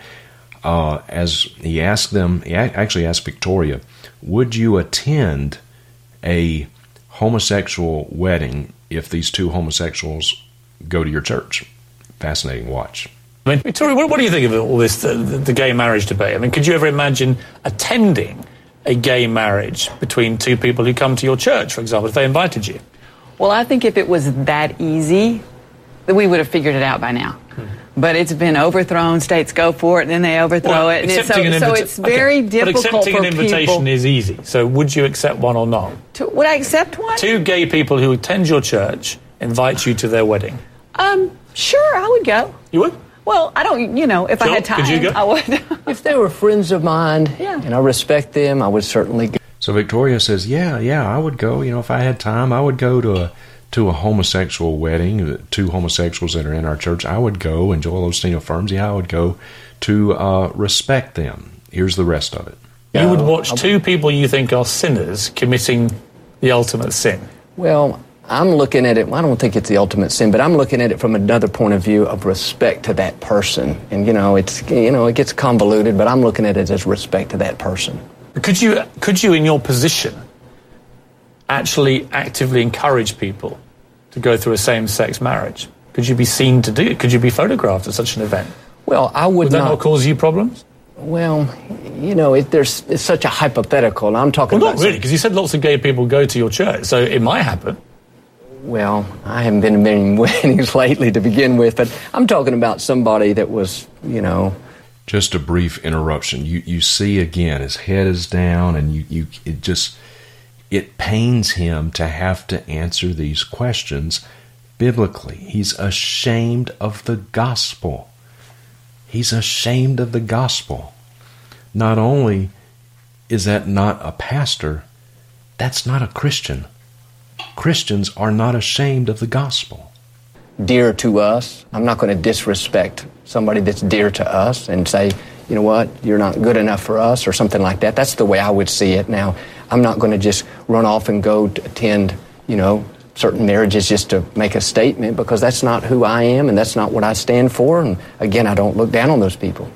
Uh, as he asked them, he actually asked Victoria, Would you attend a homosexual wedding if these two homosexuals go to your church. Fascinating watch. I mean, Victoria, what, what do you think of all this, the, the, gay marriage debate? I mean, could you ever imagine attending a gay marriage between two people who come to your church, for example, if they invited you? Well, I think if it was that easy, that we would have figured it out by now. Hmm but it's been overthrown. States go for it, and then they overthrow well, it. And so, invita- so it's very okay. difficult but accepting for an invitation people. is easy. So would you accept one or not? To, would I accept one? Two gay people who attend your church invite you to their wedding. Um, sure, I would go. You would? Well, I don't, you know, if Jill, I had time, could you go? I would. if they were friends of mine, yeah. and I respect them, I would certainly go. So Victoria says, "Yeah, yeah, I would go. You know, if I had time, I would go to a to a homosexual wedding, two homosexuals that are in our church, I would go, and Joel Osteen affirms, yeah, I would go to uh, respect them. Here's the rest of it. You would watch two people you think are sinners committing the ultimate sin. Well, I'm looking at it, I don't think it's the ultimate sin, but I'm looking at it from another point of view of respect to that person. And, you know, it's, you know, it gets convoluted, but I'm looking at it as respect to that person. Could you, could you in your position, actually actively encourage people to go through a same-sex marriage? Could you be seen to do it? Could you be photographed at such an event? Well, I would, would that not, not cause you problems? Well, you know, it, there's it's such a hypothetical. I'm talking well, about not really, because you said lots of gay people go to your church, so it might happen. well, I haven't been to many weddings lately to begin with, but I'm talking about somebody that was, you know. Just a brief interruption. You you see again, his head is down, and you you it just it pains him to have to answer these questions biblically. He's ashamed of the gospel. He's ashamed of the gospel. Not only is that not a pastor, that's not a Christian. Christians are not ashamed of the gospel. Dear to us, I'm not going to disrespect somebody that's dear to us and say, you know what, you're not good enough for us or something like that. That's the way I would see it. Now, I'm not going to just run off and go attend, you know, certain marriages just to make a statement because that's not who I am and that's not what I stand for. And again, I don't look down on those people.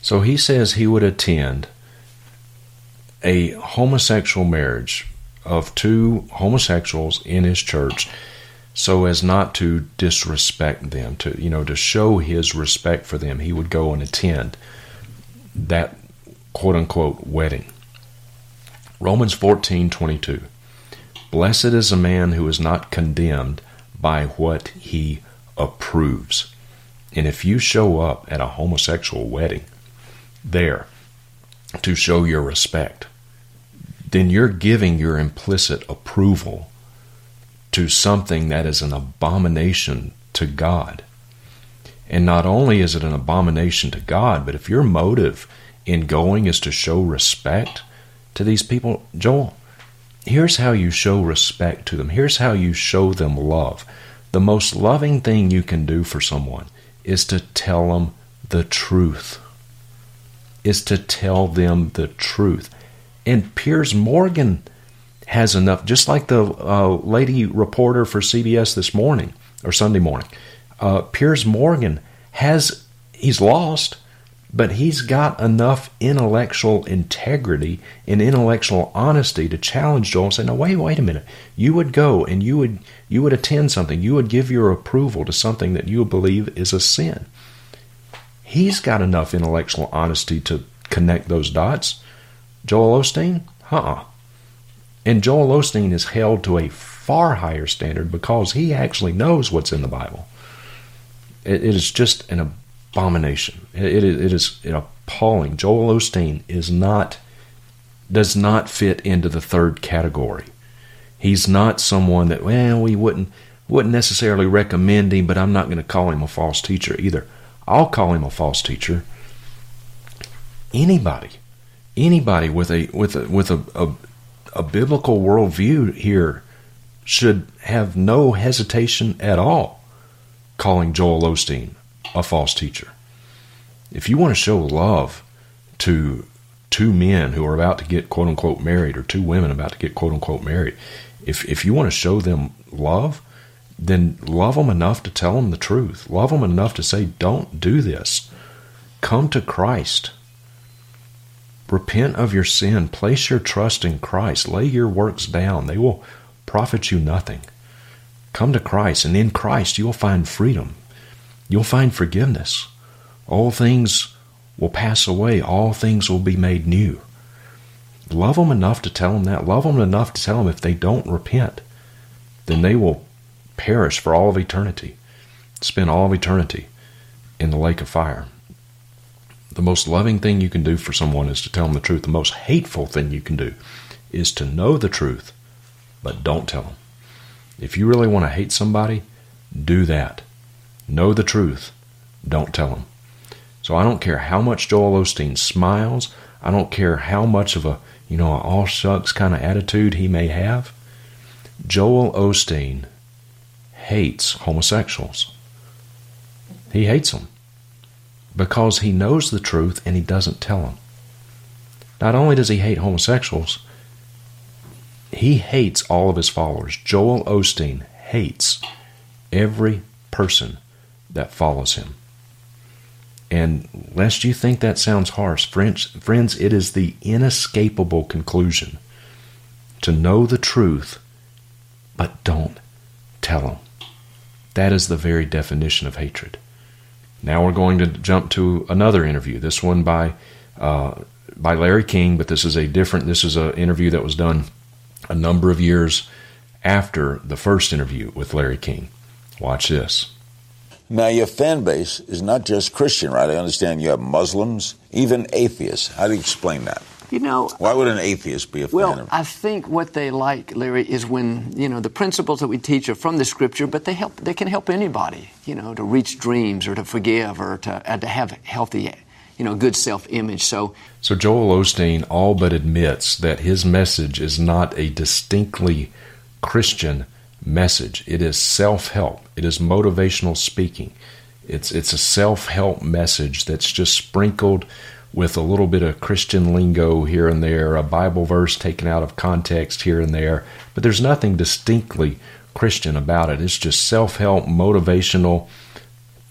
So he says he would attend a homosexual marriage of two homosexuals in his church so as not to disrespect them to you know to show his respect for them he would go and attend that quote unquote wedding. Romans 14:22 Blessed is a man who is not condemned by what he approves. And if you show up at a homosexual wedding there to show your respect then you're giving your implicit approval to something that is an abomination to God. And not only is it an abomination to God, but if your motive in going is to show respect to these people, Joel, here's how you show respect to them. Here's how you show them love. The most loving thing you can do for someone is to tell them the truth. Is to tell them the truth. And Piers Morgan has enough, just like the uh, lady reporter for CBS this morning or Sunday morning. Uh, Piers Morgan has, he's lost, but he's got enough intellectual integrity and intellectual honesty to challenge Joel and say, "No, wait, wait a minute. You would go and you would you would attend something. You would give your approval to something that you believe is a sin." He's got enough intellectual honesty to connect those dots. Joel Osteen? Uh-uh. And Joel Osteen is held to a far higher standard because he actually knows what's in the Bible. It, it is just an abomination. It, it, it is appalling. Joel Osteen is not does not fit into the third category. He's not someone that well we wouldn't wouldn't necessarily recommend him, but I'm not going to call him a false teacher either. I'll call him a false teacher. Anybody anybody with a with a with a, a, a biblical worldview here should have no hesitation at all calling Joel Osteen a false teacher. If you want to show love to two men who are about to get quote unquote married or two women about to get quote unquote married, if if you want to show them love, then love them enough to tell them the truth. Love them enough to say, don't do this. Come to Christ. Repent of your sin. Place your trust in Christ. Lay your works down. They will profit you nothing. Come to Christ, and in Christ you will find freedom. You'll find forgiveness. All things will pass away. All things will be made new. Love them enough to tell them that. Love them enough to tell them if they don't repent, then they will perish for all of eternity, spend all of eternity in the lake of fire. The most loving thing you can do for someone is to tell them the truth. The most hateful thing you can do is to know the truth, but don't tell them. If you really want to hate somebody, do that. Know the truth, don't tell them. So I don't care how much Joel Osteen smiles. I don't care how much of a, you know, all shucks kind of attitude he may have. Joel Osteen hates homosexuals. He hates them because he knows the truth and he doesn't tell them. Not only does he hate homosexuals, he hates all of his followers. Joel Osteen hates every person that follows him. And lest you think that sounds harsh, friends, friends, it is the inescapable conclusion to know the truth, but don't tell them. That is the very definition of hatred. Now we're going to jump to another interview. This one by uh, by Larry King, but this is a different. This is an interview that was done a number of years after the first interview with Larry King. Watch this. Now, your fan base is not just Christian, right? I understand you have Muslims, even atheists. How do you explain that? You know, why would an atheist be a well, fan of? I think what they like, Larry, is when you know the principles that we teach are from the Scripture, but they help. They can help anybody, you know, to reach dreams or to forgive or to uh, to have healthy, you know, good self-image. So, so Joel Osteen all but admits that his message is not a distinctly Christian message. It is self-help. It is motivational speaking. It's it's a self-help message that's just sprinkled with a little bit of Christian lingo here and there, a Bible verse taken out of context here and there, but there's nothing distinctly Christian about it. It's just self help, motivational,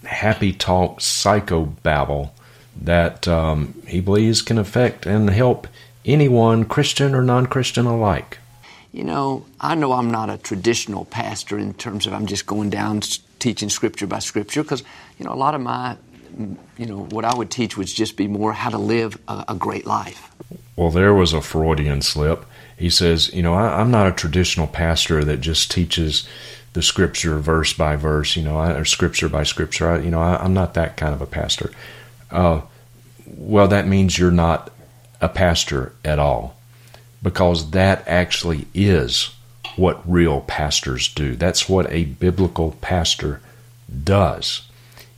happy talk, psychobabble that um, he believes can affect and help anyone, Christian or non Christian alike. You know, I know I'm not a traditional pastor in terms of I'm just going down teaching scripture by scripture because, you know, a lot of my you know, what I would teach would just be more how to live a, a great life. Well, there was a Freudian slip. He says, you know, I, am not a traditional pastor that just teaches the scripture verse by verse, you know, or scripture by scripture. I, you know, I, am not that kind of a pastor. Uh, well, that means you're not a pastor at all, because that actually is what real pastors do. That's what a biblical pastor does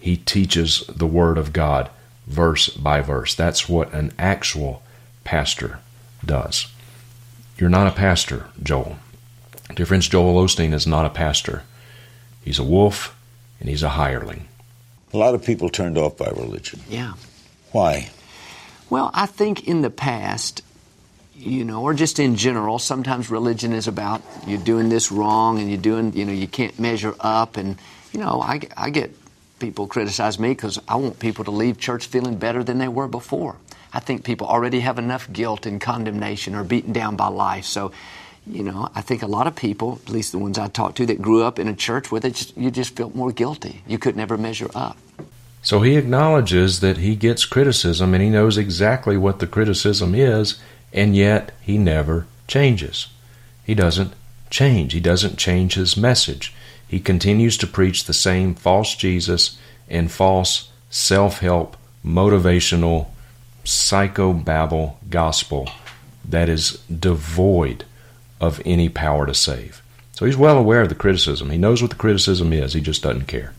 he teaches the Word of God verse by verse. That's what an actual pastor does. You're not a pastor, Joel. Dear friends, Joel Osteen is not a pastor. He's a wolf and he's a hireling. A lot of people turned off by religion. Yeah. Why? Well, I think in the past, you know, or just in general, sometimes religion is about you're doing this wrong and you're doing, you know, you can't measure up. And, you know, I, I get people criticize me because I want people to leave church feeling better than they were before. I think people already have enough guilt and condemnation or beaten down by life. So, you know, I think a lot of people, at least the ones I talked to, that grew up in a church where you just felt more guilty. You could never measure up. So he acknowledges that he gets criticism and he knows exactly what the criticism is, and yet he never changes. He doesn't change. He doesn't change his message he continues to preach the same false Jesus and false self help, motivational, psychobabble gospel that is devoid of any power to save. So he's well aware of the criticism. He knows what the criticism is, he just doesn't care.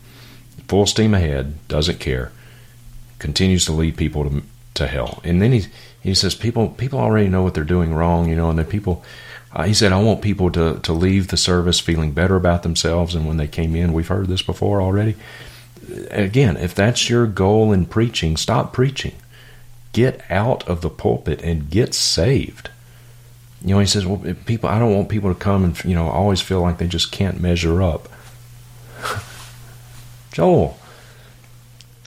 Full steam ahead, doesn't care, continues to lead people to, to hell. And then he, he says people people already know what they're doing wrong, you know, and then people uh, he said, I want people to, to leave the service feeling better about themselves And when they came in. We've heard this before already. Again, if that's your goal in preaching, stop preaching. Get out of the pulpit and get saved. You know, he says, well, people, I don't want people to come and, you know, always feel like they just can't measure up. Joel,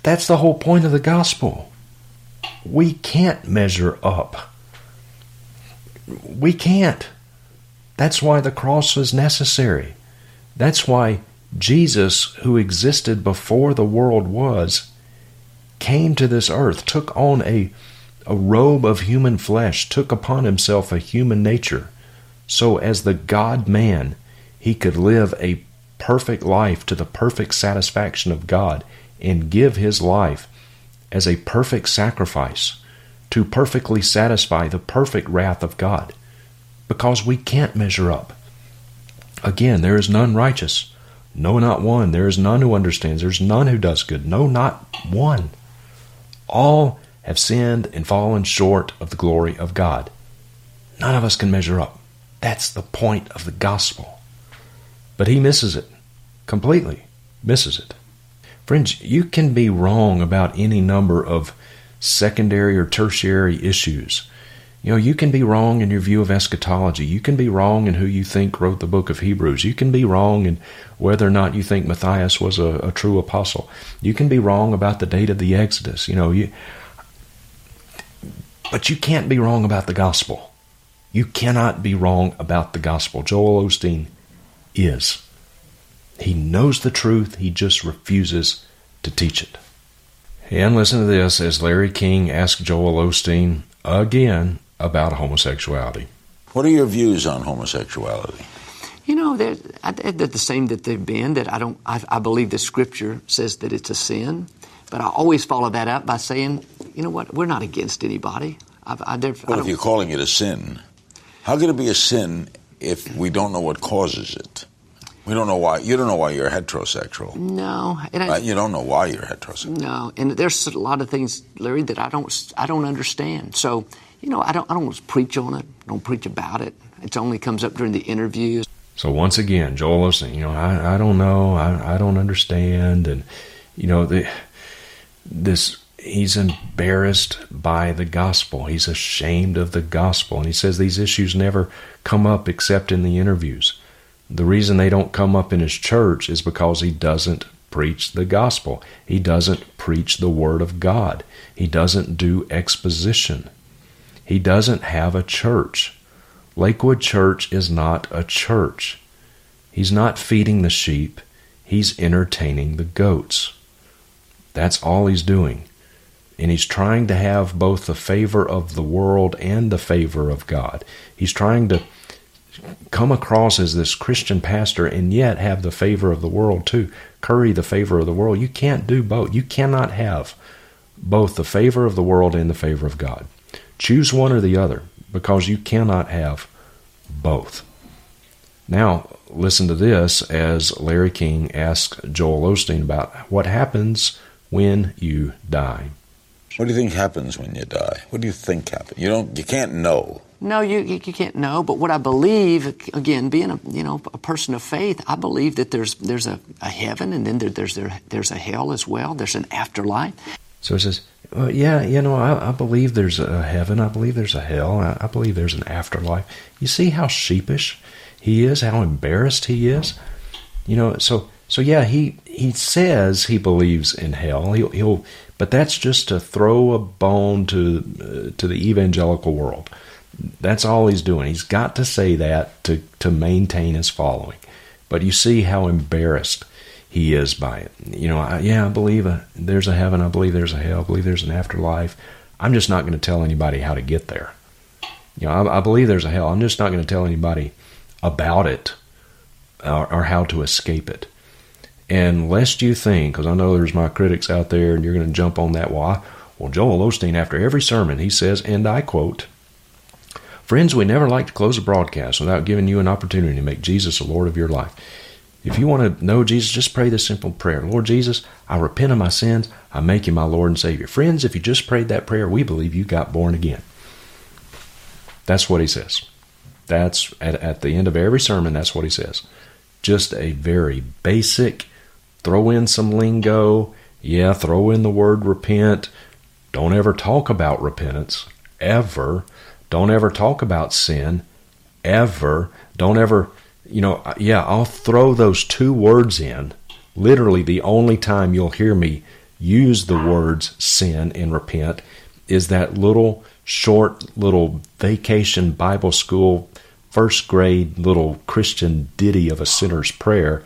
that's the whole point of the gospel. We can't measure up. We can't. That's why the cross was necessary. That's why Jesus, who existed before the world was, came to this earth, took on a, a robe of human flesh, took upon himself a human nature, so as the God man, he could live a perfect life to the perfect satisfaction of God and give his life as a perfect sacrifice to perfectly satisfy the perfect wrath of God because we can't measure up. Again, there is none righteous. No, not one. There is none who understands. There is none who does good. No, not one. All have sinned and fallen short of the glory of God. None of us can measure up. That's the point of the gospel. But he misses it completely, misses it. Friends, you can be wrong about any number of secondary or tertiary issues. You know, you can be wrong in your view of eschatology. You can be wrong in who you think wrote the book of Hebrews. You can be wrong in whether or not you think Matthias was a, a true apostle. You can be wrong about the date of the Exodus. You know, you, but you can't be wrong about the gospel. You cannot be wrong about the gospel. Joel Osteen is. He knows the truth, he just refuses to teach it. And listen to this as Larry King asked Joel Osteen again about homosexuality. What are your views on homosexuality? You know, No, they're, they're the same that they've been. That I don't. I, I believe the Scripture says that it's a sin, but I always follow that up by saying, you know what? We're not against anybody. I, I, well, if you're calling it a sin, how can it be a sin if we don't know what causes it? We don't know why. You don't know why you're heterosexual. No, and I, uh, you don't know why you're heterosexual. No, and there's a lot of things, Larry, that I don't. I don't understand. So you know, I don't. I don't preach on it. I don't preach about it. It only comes up during the interviews. So once again, Joel Osteen, you know, I, I don't know, I, I don't understand, and you know, the this he's embarrassed by the gospel. He's ashamed of the gospel, and he says these issues never come up except in the interviews. The reason they don't come up in his church is because he doesn't preach the gospel. He doesn't preach the word of God. He doesn't do exposition. He doesn't have a church. Lakewood Church is not a church. He's not feeding the sheep, he's entertaining the goats. That's all he's doing. And he's trying to have both the favor of the world and the favor of God. He's trying to come across as this Christian pastor and yet have the favor of the world too. Curry the favor of the world. You can't do both. You cannot have both the favor of the world and the favor of God. Choose one or the other because you cannot have both. Now, listen to this as Larry King asks Joel Osteen about what happens when you die. What do you think happens when you die? What do you think happens? You don't. You can't know. No, you, you can't know. But what I believe, again, being a you know a person of faith, I believe that there's there's a, a heaven and then there, there's there, there's a hell as well. There's an afterlife. So he says, well, yeah, you know, I, I, believe there's a heaven. I believe there's a hell. I, I believe there's an afterlife. You see how sheepish he is, how embarrassed he is. You know, so so yeah, he he says he believes in hell. He'll, he'll but that's just to throw a bone to uh, to the evangelical world. That's all he's doing. He's got to say that to, to maintain his following. But you see how embarrassed he is by it. You know, I, yeah, I believe a, there's a heaven. I believe there's a hell. I believe there's an afterlife. I'm just not going to tell anybody how to get there. You know, I, I believe there's a hell. I'm just not going to tell anybody about it or, or how to escape it. And lest you think, because I know there's my critics out there, and you're going to jump on that. why? well, Joel Osteen, after every sermon, he says, and I quote, Friends, we never like to close a broadcast without giving you an opportunity to make Jesus the Lord of your life. If you want to know Jesus, just pray this simple prayer Lord Jesus, I repent of my sins. I make you my Lord and Savior. Friends, if you just prayed that prayer, we believe you got born again. That's what he says. That's at, at the end of every sermon, that's what he says. Just a very basic, throw in some lingo. Yeah, throw in the word repent. Don't ever talk about repentance, ever. Don't ever talk about sin ever. Don't ever, you know, yeah, I'll throw those two words in. Literally, the only time you'll hear me use the words sin and repent is that little short little vacation Bible school first grade little Christian ditty of a sinner's prayer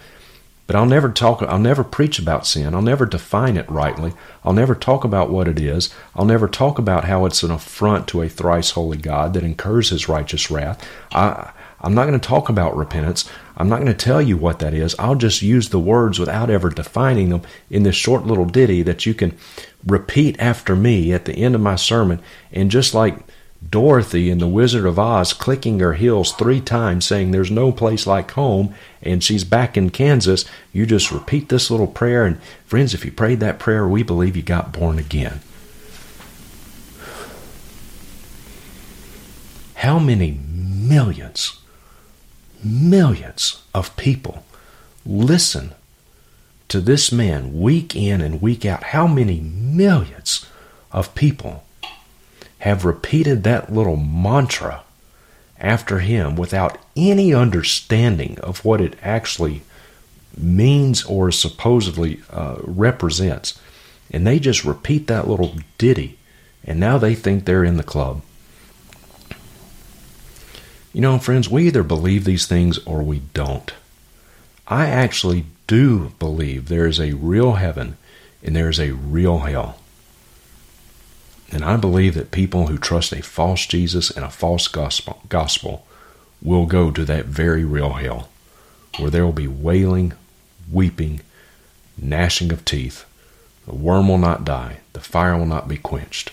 but I'll never talk, I'll never preach about sin. I'll never define it rightly. I'll never talk about what it is. I'll never talk about how it's an affront to a thrice holy God that incurs his righteous wrath. I, I'm not going to talk about repentance. I'm not going to tell you what that is. I'll just use the words without ever defining them in this short little ditty that you can repeat after me at the end of my sermon. And just like Dorothy in The Wizard of Oz clicking her heels three times saying there's no place like home and she's back in Kansas, you just repeat this little prayer and friends, if you prayed that prayer, we believe you got born again. How many millions, millions of people listen to this man week in and week out? How many millions of people have repeated that little mantra after him without any understanding of what it actually means or supposedly uh, represents. And they just repeat that little ditty, and now they think they're in the club. You know, friends, we either believe these things or we don't. I actually do believe there is a real heaven and there is a real hell. And I believe that people who trust a false Jesus and a false gospel, gospel will go to that very real hell where there will be wailing, weeping, gnashing of teeth. The worm will not die, the fire will not be quenched.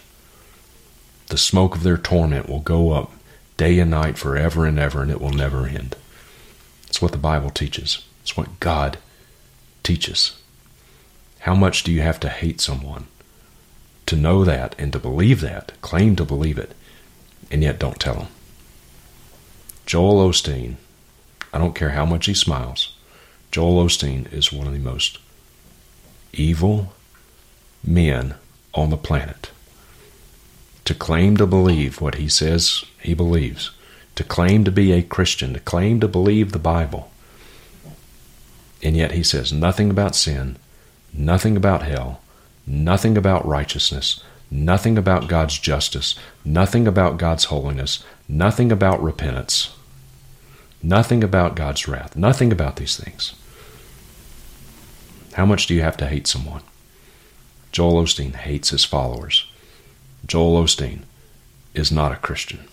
The smoke of their torment will go up day and night forever and ever, and it will never end. It's what the Bible teaches. It's what God teaches. How much do you have to hate someone to know that and to believe that, claim to believe it, and yet don't tell them? Joel Osteen, I don't care how much he smiles, Joel Osteen is one of the most evil men on the planet. To claim to believe what he says he believes, to claim to be a Christian, to claim to believe the Bible, and yet he says nothing about sin, nothing about hell, nothing about righteousness, nothing about God's justice, nothing about God's holiness, nothing about repentance, nothing about God's wrath, nothing about these things. How much do you have to hate someone? Joel Osteen hates his followers. Joel Osteen is not a Christian.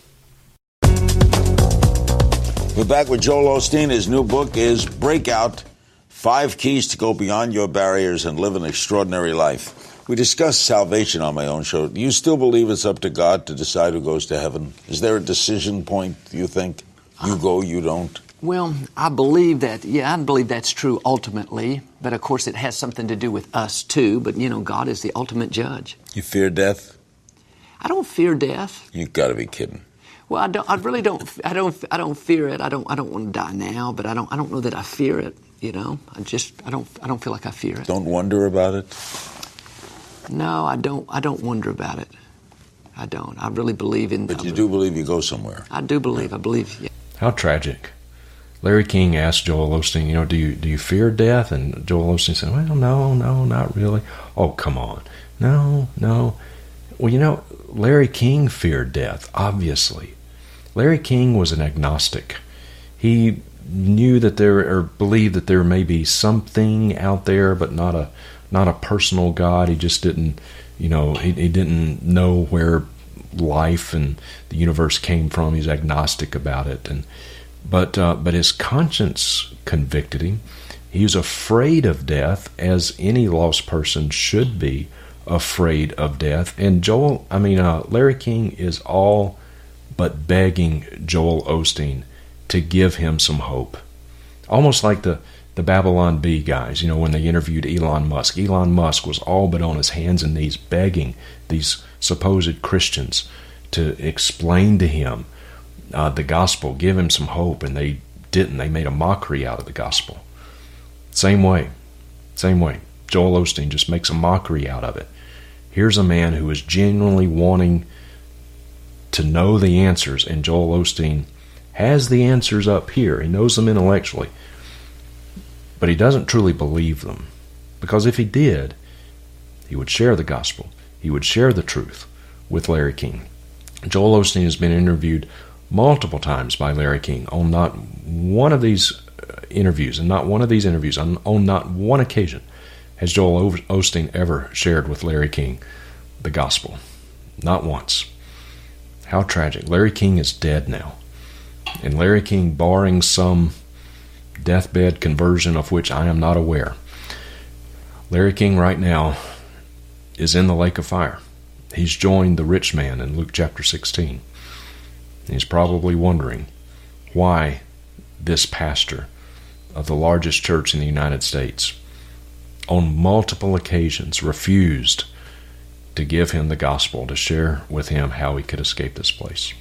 We're back with Joel Osteen. His new book is Breakout Five Keys to Go Beyond Your Barriers and Live an Extraordinary Life. We discussed salvation on my own show. Do you still believe it's up to God to decide who goes to heaven? Is there a decision point, you think? You go, you don't? Well, I believe that, yeah, I believe that's true ultimately, but of course it has something to do with us too. But, you know, God is the ultimate judge. You fear death? I don't fear death. You've gotta be kidding. Well, I don't. I really don't. I don't. I don't fear it. I don't. I don't want to die now, but I don't. I don't know that I fear it. You know, I just. I don't. I don't feel like I fear it. Don't wonder about it? No, I don't. I don't wonder about it. I don't. I really believe in. But you do believe you go somewhere. I do believe. I believe. Yeah. How tragic. Larry King asked Joel Osteen, you know, do you do you fear death? And Joel Osteen said, well, no, no, not really. Oh, come on, no, no. Well, you know, Larry King feared death, obviously. Larry King was an agnostic. He knew that there or believed that there may be something out there, but not a not a personal God. He just didn't, you know, he, he didn't know where life and the universe came from. He's agnostic about it, and but uh, but his conscience convicted him. He was afraid of death, as any lost person should be afraid of death. And Joel, I mean, uh, Larry King is all but begging Joel Osteen to give him some hope, almost like the the Babylon Bee guys. You know, when they interviewed Elon Musk, Elon Musk was all but on his hands and knees begging these supposed Christians to explain to him uh, the gospel, give him some hope, and they didn't. They made a mockery out of the gospel. Same way, same way. Joel Osteen just makes a mockery out of it. Here's a man who is genuinely wanting to know the answers, and Joel Osteen has the answers up here. He knows them intellectually, but he doesn't truly believe them. Because if he did, he would share the gospel, he would share the truth with Larry King. Joel Osteen has been interviewed multiple times by Larry King on not one of these uh, interviews, and not one of these interviews, on, on not one occasion, has Joel Osteen ever shared with Larry King the gospel. Not once. How tragic. Larry King is dead now. And Larry King, barring some deathbed conversion of which I am not aware, Larry King right now is in the lake of fire. He's joined the rich man in Luke chapter 16. He's probably wondering why this pastor of the largest church in the United States on multiple occasions refused to give him the gospel, to share with him how he could escape this place.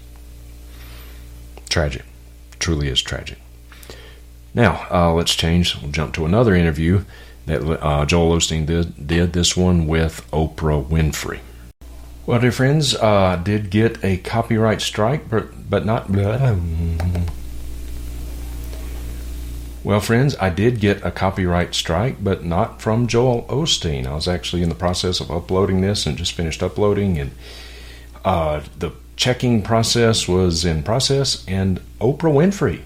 Tragic. Truly is tragic. Now, uh, let's change. We'll jump to another interview that uh, Joel Osteen did, did, this one with Oprah Winfrey. Well, dear friends, uh, did get a copyright strike, but, but not. Well, friends, I did get a copyright strike, but not from Joel Osteen. I was actually in the process of uploading this and just finished uploading, and uh, the checking process was in process, and Oprah Winfrey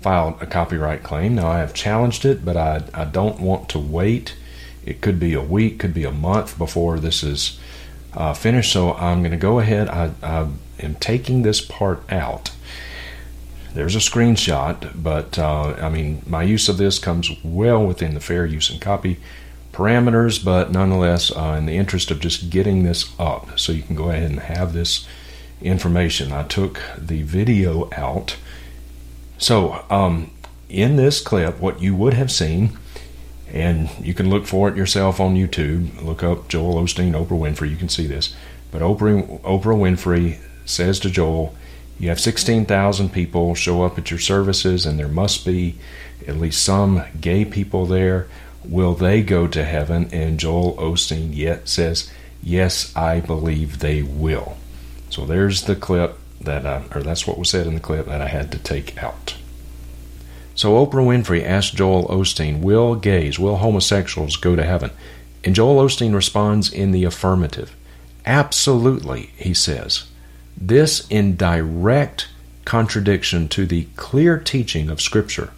filed a copyright claim. Now, I have challenged it, but I, I don't want to wait. It could be a week, could be a month before this is uh, finished, so I'm going to go ahead. I, I am taking this part out There's a screenshot, but uh, I mean, my use of this comes well within the fair use and copy parameters, but nonetheless, uh, in the interest of just getting this up, so you can go ahead and have this information, I took the video out. So, um, in this clip, what you would have seen, and you can look for it yourself on YouTube, look up Joel Osteen, Oprah Winfrey, you can see this. But Oprah, Oprah Winfrey says to Joel, You have 16,000 people show up at your services, and there must be at least some gay people there. Will they go to heaven? And Joel Osteen yet says, Yes, I believe they will. So there's the clip that, I, or that's what was said in the clip that I had to take out. So Oprah Winfrey asked Joel Osteen, Will gays, will homosexuals go to heaven? And Joel Osteen responds in the affirmative. Absolutely, he says. This in direct contradiction to the clear teaching of Scripture.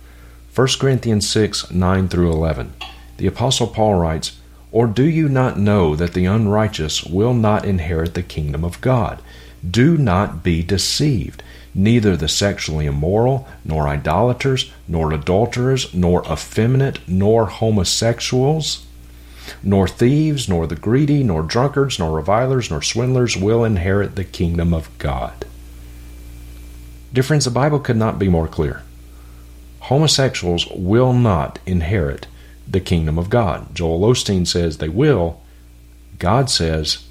1 Corinthians 6 9 through 11. The Apostle Paul writes, Or do you not know that the unrighteous will not inherit the kingdom of God? Do not be deceived. Neither the sexually immoral, nor idolaters, nor adulterers, nor effeminate, nor homosexuals, nor thieves, nor the greedy, nor drunkards, nor revilers, nor swindlers will inherit the kingdom of God. Dear friends, the Bible could not be more clear. Homosexuals will not inherit the kingdom of God. Joel Osteen says they will. God says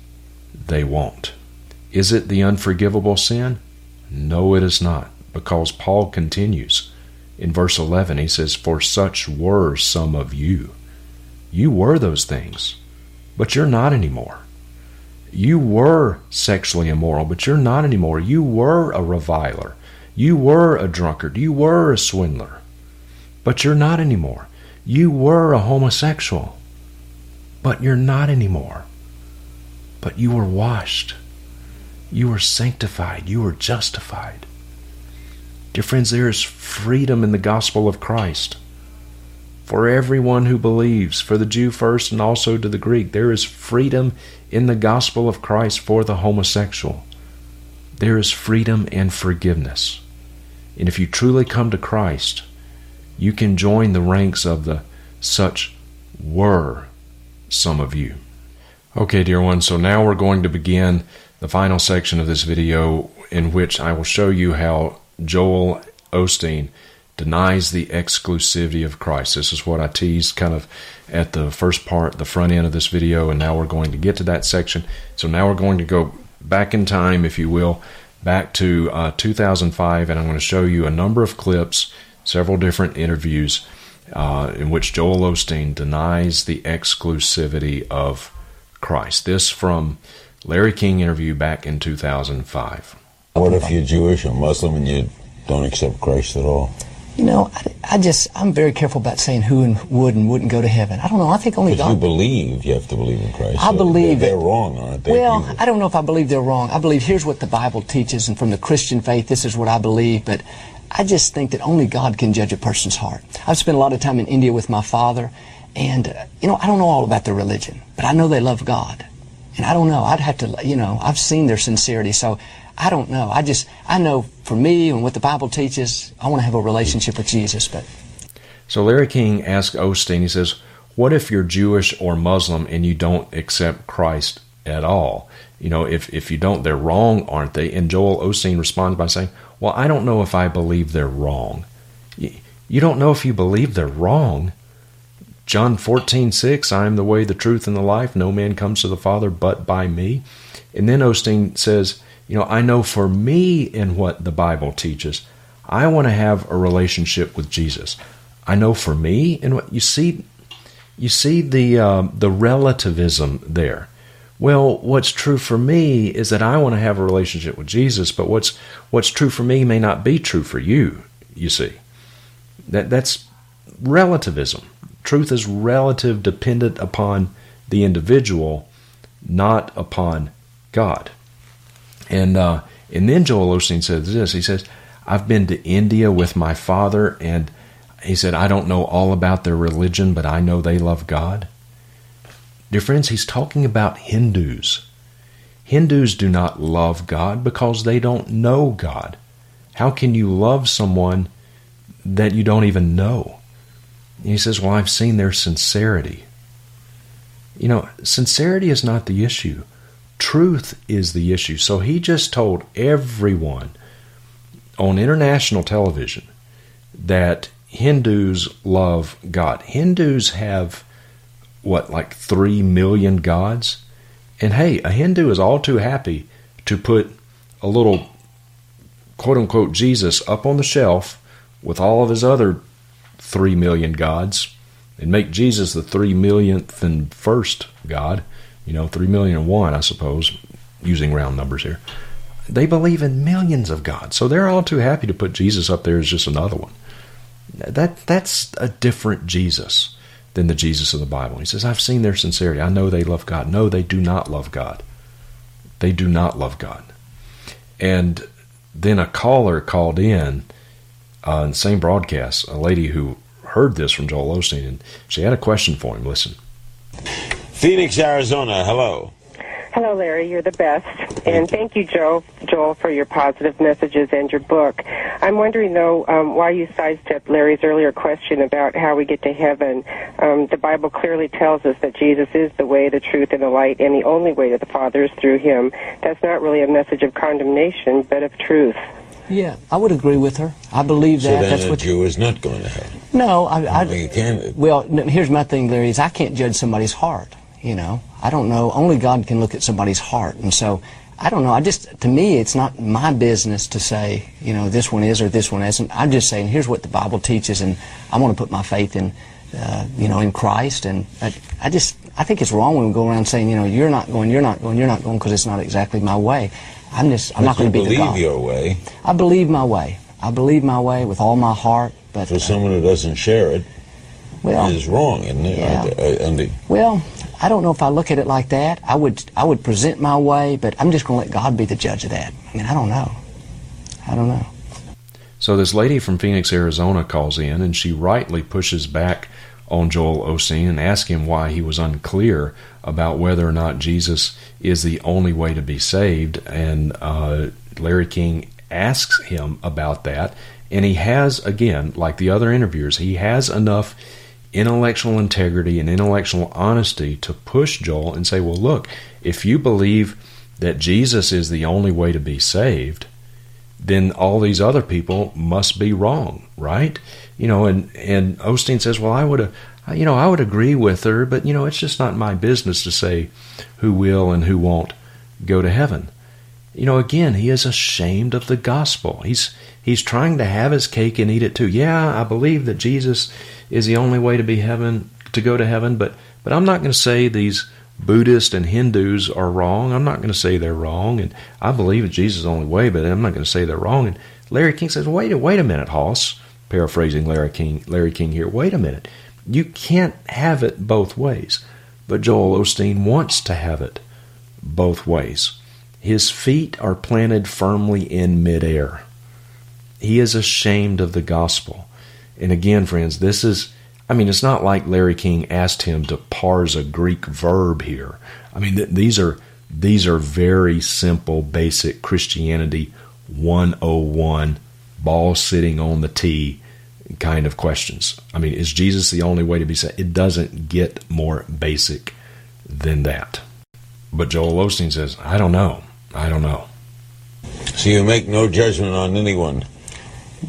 they won't. Is it the unforgivable sin? No, it is not, because Paul continues. In verse 11, he says, For such were some of you. You were those things, but you're not anymore. You were sexually immoral, but you're not anymore. You were a reviler. You were a drunkard. You were a swindler, but you're not anymore. You were a homosexual, but you're not anymore. But you were washed. You are sanctified. You are justified. Dear friends, there is freedom in the gospel of Christ. For everyone who believes, for the Jew first and also to the Greek, there is freedom in the gospel of Christ for the homosexual. There is freedom and forgiveness. And if you truly come to Christ, you can join the ranks of the such were some of you. Okay, dear ones, so now we're going to begin the final section of this video in which I will show you how Joel Osteen denies the exclusivity of Christ. This is what I teased kind of at the first part, the front end of this video, and now we're going to get to that section. So now we're going to go back in time, if you will, back to uh, 2005, and I'm going to show you a number of clips, several different interviews uh, in which Joel Osteen denies the exclusivity of Christ. This from Larry King interview back in 2005. What if you're Jewish or Muslim and you don't accept Christ at all? You know, I, I, just, I'm very careful about saying who and would and wouldn't go to heaven. I don't know. I think only but God. you believe you have to believe in Christ. I so believe they're, they're wrong, aren't they? Well, I don't know if I believe they're wrong. I believe here's what the Bible teaches, and from the Christian faith, this is what I believe. But I just think that only God can judge a person's heart. I've spent a lot of time in India with my father, and uh, you know, I don't know all about their religion, but I know they love God. And I don't know. I'd have to, you know, I've seen their sincerity. So I don't know. I just, I know for me and what the Bible teaches, I want to have a relationship with Jesus. But so Larry King asked Osteen, he says, "What if you're Jewish or Muslim and you don't accept Christ at all? You know, if if you don't, they're wrong, aren't they?" And Joel Osteen responds by saying, "Well, I don't know if I believe they're wrong. You, you don't know if you believe they're wrong." John 14, 6, I am the way, the truth, and the life. No man comes to the Father but by me. And then Osteen says, You know, I know for me in what the Bible teaches, I want to have a relationship with Jesus. I know for me in what you see, you see the uh, the relativism there. Well, what's true for me is that I want to have a relationship with Jesus, but what's what's true for me may not be true for you. You see, that that's relativism. Truth is relative, dependent upon the individual, not upon God. And uh, and then Joel Osteen says this. He says, "I've been to India with my father, and he said I don't know all about their religion, but I know they love God." Dear friends, he's talking about Hindus. Hindus do not love God because they don't know God. How can you love someone that you don't even know? He says, Well, I've seen their sincerity. You know, sincerity is not the issue. Truth is the issue. So he just told everyone on international television that Hindus love God. Hindus have, what, like three million gods? And hey, a Hindu is all too happy to put a little quote unquote Jesus up on the shelf with all of his other three million gods and make Jesus the three millionth and first God, you know, three million and one, I suppose, using round numbers here. They believe in millions of gods, so they're all too happy to put Jesus up there as just another one. That that's a different Jesus than the Jesus of the Bible. He says, I've seen their sincerity. I know they love God. No, they do not love God. They do not love God. And then a caller called in uh, the same broadcast, a lady who heard this from Joel Osteen, and she had a question for him. Listen. Phoenix, Arizona. Hello. Hello, Larry. You're the best. And thank you, Joe, Joel, for your positive messages and your book. I'm wondering, though, um, why you sidestepped Larry's earlier question about how we get to heaven. Um, the Bible clearly tells us that Jesus is the way, the truth, and the light, and the only way to the Father is through him. That's not really a message of condemnation, but of truth. Yeah, I would agree with her. I believe that. So then That's a what Jew is not going to heaven. No, I, I You can. well, here's my thing, Larry, is I can't judge somebody's heart. You know, I don't know. Only God can look at somebody's heart, and so I don't know. I just, to me, it's not my business to say, you know, this one is or this one isn't. I'm just saying, here's what the Bible teaches, and I want to put my faith in, uh, you know, in Christ. And I, I just, I think it's wrong when we go around saying, you know, you're not going, you're not going, you're not going, because it's not exactly my way. I'm just, I'm But not going to be the believe your way. I believe my way. I believe my way with all my heart. But For someone who doesn't share it, Well, is wrong, isn't it? yeah. Uh, and the- Well, I don't know if I look at it like that. I would I would present my way, but I'm just going to let God be the judge of that. I mean, I don't know. I don't know. So this lady from Phoenix, Arizona calls in and she rightly pushes back on Joel Osteen and asks him why he was unclear about whether or not Jesus is the only way to be saved. And uh, Larry King asks him about that. And he has, again, like the other interviewers, he has enough intellectual integrity and intellectual honesty to push Joel and say, well, look, if you believe that Jesus is the only way to be saved, then all these other people must be wrong, right? You know, and and Osteen says, well, I would you know, I would agree with her, but you know, it's just not my business to say who will and who won't go to heaven. You know, again, he is ashamed of the gospel. He's he's trying to have his cake and eat it too. Yeah, I believe that Jesus is the only way to be heaven to go to heaven, but but I'm not going to say these Buddhists and Hindus are wrong. I'm not going to say they're wrong, and I believe that Jesus is the only way, but I'm not going to say they're wrong. And Larry King says, "Wait, a wait a minute, Hoss." Paraphrasing Larry King, Larry King here. Wait a minute. You can't have it both ways. But Joel Osteen wants to have it both ways. His feet are planted firmly in midair. He is ashamed of the gospel. And again, friends, this is, I mean, it's not like Larry King asked him to parse a Greek verb here. I mean, th- these are these are very simple, basic Christianity 101, ball sitting on the tee kind of questions. I mean, is Jesus the only way to be saved? It doesn't get more basic than that. But Joel Osteen says, I don't know. I don't know. so you make no judgment on anyone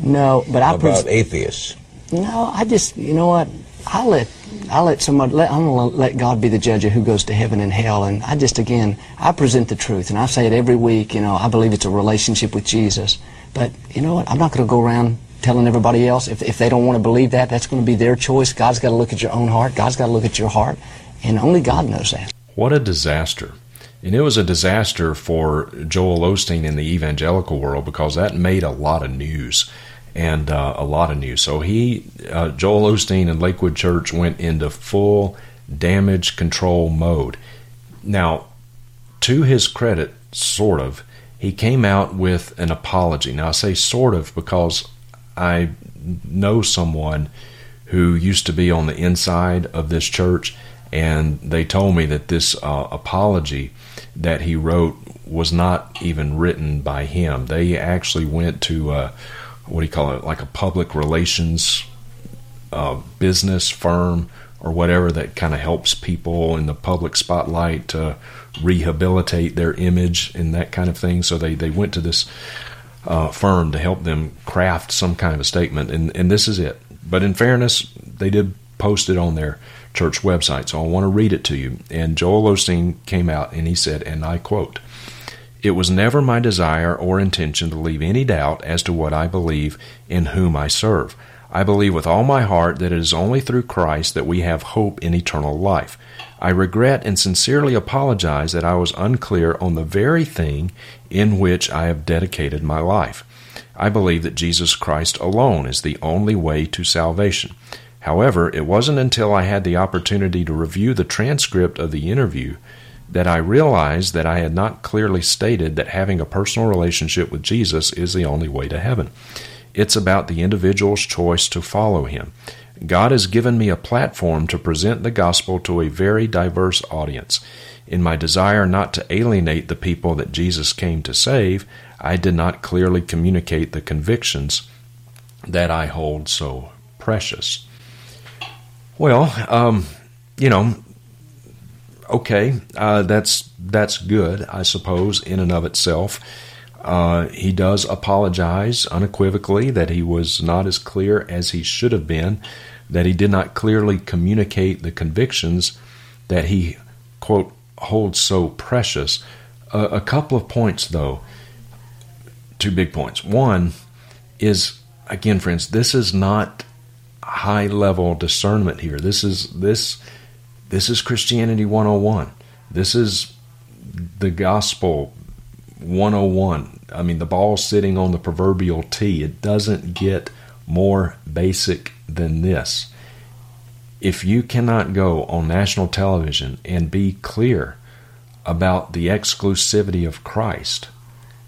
No, but I about pres- atheists. No, I just you know what? I let I let somebody let, I'm gonna let God be the judge of who goes to heaven and hell, and I just again I present the truth, and I say it every week. You know, I believe it's a relationship with Jesus, but you know what? I'm not going to go around telling everybody else if if they don't want to believe that, that's going to be their choice. God's got to look at your own heart. God's got to look at your heart, and only God knows that. What a disaster. And it was a disaster for Joel Osteen in the evangelical world because that made a lot of news and uh, a lot of news. So he, uh, Joel Osteen and Lakewood Church went into full damage control mode. Now, to his credit, sort of, he came out with an apology. Now, I say sort of because I know someone who used to be on the inside of this church, and they told me that this uh, apology that he wrote was not even written by him. They actually went to uh, what do you call it, like a public relations uh, business firm or whatever that kind of helps people in the public spotlight to rehabilitate their image and that kind of thing. So they, they went to this uh, firm to help them craft some kind of a statement, and, and this is it. But in fairness, they did post it on their church website, so I want to read it to you. And Joel Osteen came out and he said, and I quote, It was never my desire or intention to leave any doubt as to what I believe in whom I serve. I believe with all my heart that it is only through Christ that we have hope in eternal life. I regret and sincerely apologize that I was unclear on the very thing in which I have dedicated my life. I believe that Jesus Christ alone is the only way to salvation. However, it wasn't until I had the opportunity to review the transcript of the interview that I realized that I had not clearly stated that having a personal relationship with Jesus is the only way to heaven. It's about the individual's choice to follow him. God has given me a platform to present the gospel to a very diverse audience. In my desire not to alienate the people that Jesus came to save, I did not clearly communicate the convictions that I hold so precious. Well, um, you know, okay, uh, that's that's good, I suppose, in and of itself. Uh, he does apologize unequivocally that he was not as clear as he should have been, that he did not clearly communicate the convictions that he, quote, holds so precious. Uh, a couple of points, though, two big points. One is, again, friends, this is not high level discernment here. This is this this is Christianity 101. This is the gospel 101. I mean, the ball's sitting on the proverbial tee. It doesn't get more basic than this. If you cannot go on national television and be clear about the exclusivity of Christ,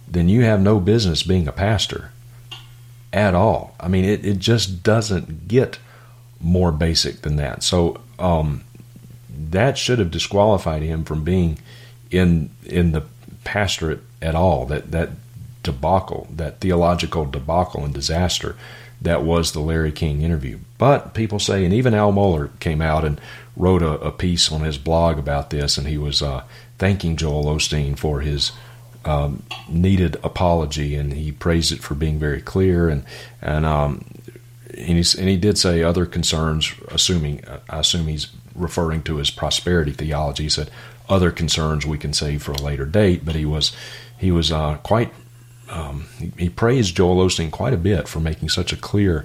then you have no business being a pastor at all. I mean, it, it just doesn't get more basic than that. So um, that should have disqualified him from being in in the pastorate at all. That that debacle, that theological debacle and disaster that was the Larry King interview. But people say, and even Al Mohler came out and wrote a, a piece on his blog about this, and he was uh, thanking Joel Osteen for his um, needed apology, and he praised it for being very clear, and and um, and, and he did say other concerns, assuming I assume he's referring to his prosperity theology. He said other concerns we can save for a later date, but he was he was uh, quite um, he, he, praised Joel Osteen quite a bit for making such a clear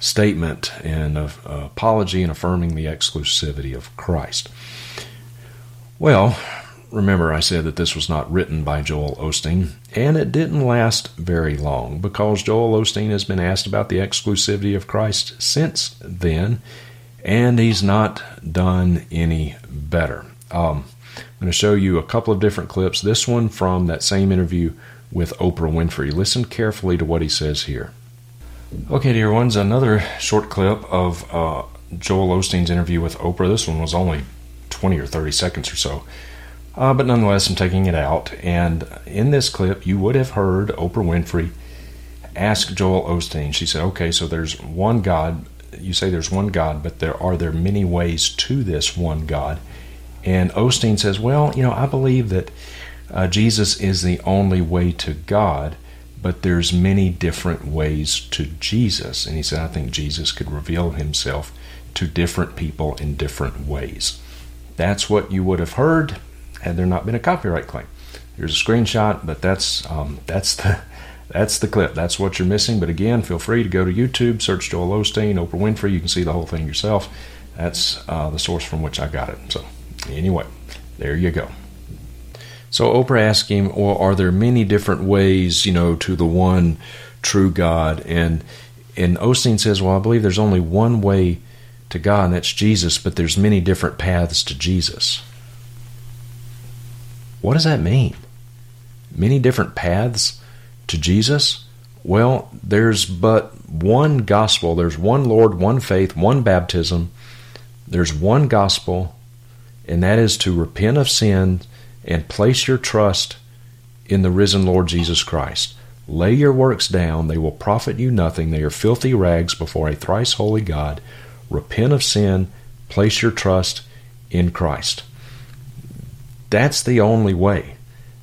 statement and uh, apology and affirming the exclusivity of Christ. Well, remember I said that this was not written by Joel Osteen, and it didn't last very long because Joel Osteen has been asked about the exclusivity of Christ since then, and he's not done any better. Um, I'm going to show you a couple of different clips. This one from that same interview with Oprah Winfrey. Listen carefully to what he says here. Okay, dear ones, another short clip of uh, Joel Osteen's interview with Oprah. This one was only 20 or 30 seconds or so. Uh, but nonetheless, I'm taking it out. And in this clip, you would have heard Oprah Winfrey ask Joel Osteen. She said, "Okay, so there's one God. You say there's one God, but there are there many ways to this one God." And Osteen says, "Well, you know, I believe that uh, Jesus is the only way to God." But there's many different ways to Jesus. And he said, I think Jesus could reveal himself to different people in different ways. That's what you would have heard had there not been a copyright claim. Here's a screenshot, but that's um, that's the that's the clip. That's what you're missing. But again, feel free to go to YouTube, search Joel Osteen, Oprah Winfrey. You can see the whole thing yourself. That's uh, the source from which I got it. So anyway, there you go. So Oprah asked him, "Well, are there many different ways, you know, to the one true God?" And and Osteen says, "Well, I believe there's only one way to God, and that's Jesus. But there's many different paths to Jesus." What does that mean? Many different paths to Jesus? Well, there's but one gospel. There's one Lord, one faith, one baptism. There's one gospel, and that is to repent of sin and place your trust in the risen Lord Jesus Christ. Lay your works down, they will profit you nothing. They are filthy rags before a thrice holy God. Repent of sin, place your trust in Christ. That's the only way.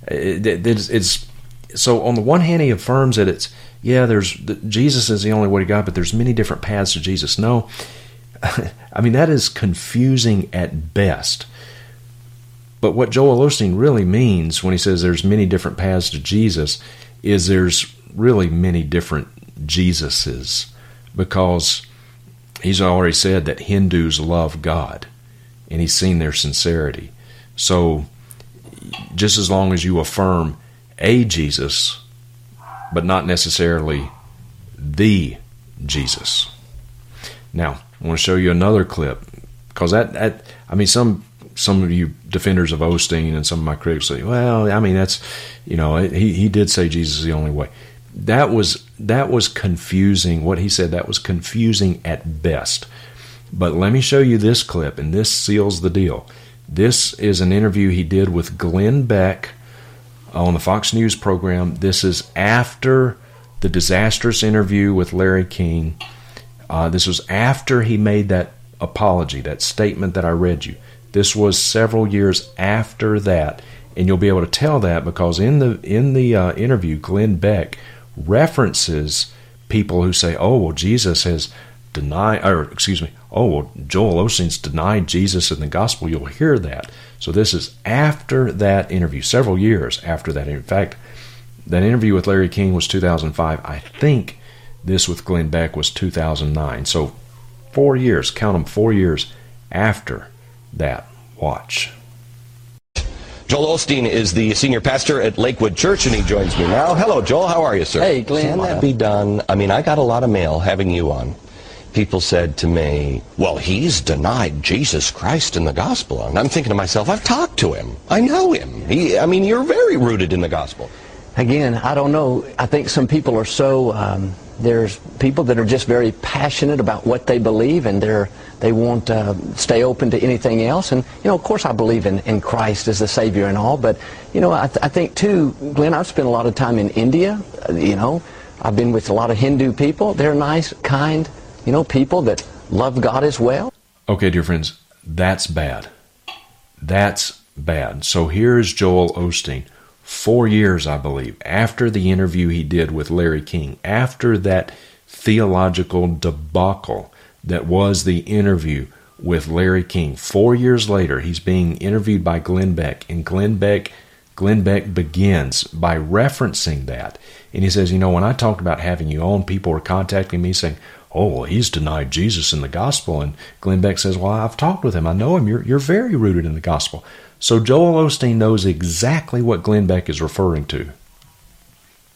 It, it, it's, it's, so on the one hand, he affirms that it's yeah, there's Jesus is the only way to God, but there's many different paths to Jesus. No, I mean that is confusing at best. But what Joel Osteen really means when he says there's many different paths to Jesus is there's really many different Jesuses because he's already said that Hindus love God and he's seen their sincerity. So just as long as you affirm a Jesus, but not necessarily the Jesus. Now, I want to show you another clip because that, that I mean some some of you defenders of Osteen and some of my critics say, well, I mean that's you know he he did say Jesus is the only way. That was that was confusing. What he said that was confusing at best. But let me show you this clip, and this seals the deal. This is an interview he did with Glenn Beck on the Fox News program. This is after the disastrous interview with Larry King. Uh, this was after he made that apology, that statement that I read you. This was several years after that, and you'll be able to tell that because in the in the uh, interview, Glenn Beck references people who say, "Oh, well, Jesus has denied," or excuse me, "Oh, well, Joel Osteen's denied Jesus in the gospel." You'll hear that. So this is after that interview, several years after that. In fact, that interview with Larry King was 2005. I think this with Glenn Beck was 2009. So four years, count them, four years after that. Watch. Joel Osteen is the senior pastor at Lakewood Church, and he joins me now. Hello, Joel. How are you, sir? Hey, Glenn. Can that be done? I mean, I got a lot of mail having you on people said to me, well, he's denied Jesus Christ in the gospel. And I'm thinking to myself, I've talked to him. I know him. He, I mean, you're very rooted in the gospel. Again, I don't know. I think some people are so, um, there's people that are just very passionate about what they believe and they're, they won't uh, stay open to anything else. And, you know, of course I believe in, in Christ as the Savior and all, but, you know, I, th- I think too, Glenn, I've spent a lot of time in India, uh, you know, I've been with a lot of Hindu people. They're nice, kind, you know, people that love God as well. Okay, dear friends, that's bad. That's bad. So here's Joel Osteen, four years, I believe, after the interview he did with Larry King, after that theological debacle that was the interview with Larry King. Four years later, he's being interviewed by Glenn Beck, and Glenn Beck, Glenn Beck begins by referencing that. And he says, You know, when I talked about having you on, people were contacting me saying, oh, well, he's denied Jesus in the gospel. And Glenn Beck says, well, I've talked with him. I know him. You're, you're very rooted in the gospel. So Joel Osteen knows exactly what Glenn Beck is referring to.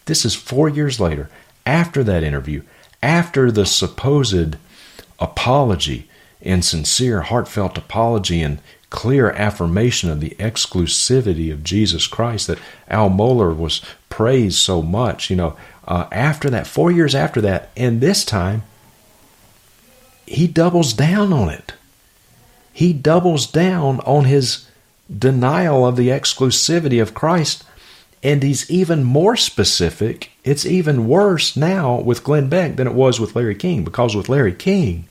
This is four years later, after that interview, after the supposed apology and sincere, heartfelt apology and clear affirmation of the exclusivity of Jesus Christ that Al Mohler was praised so much, you know, uh, after that, four years after that, and this time, he doubles down on it. He doubles down on his denial of the exclusivity of Christ, and he's even more specific. It's even worse now with Glenn Beck than it was with Larry King, because with Larry King,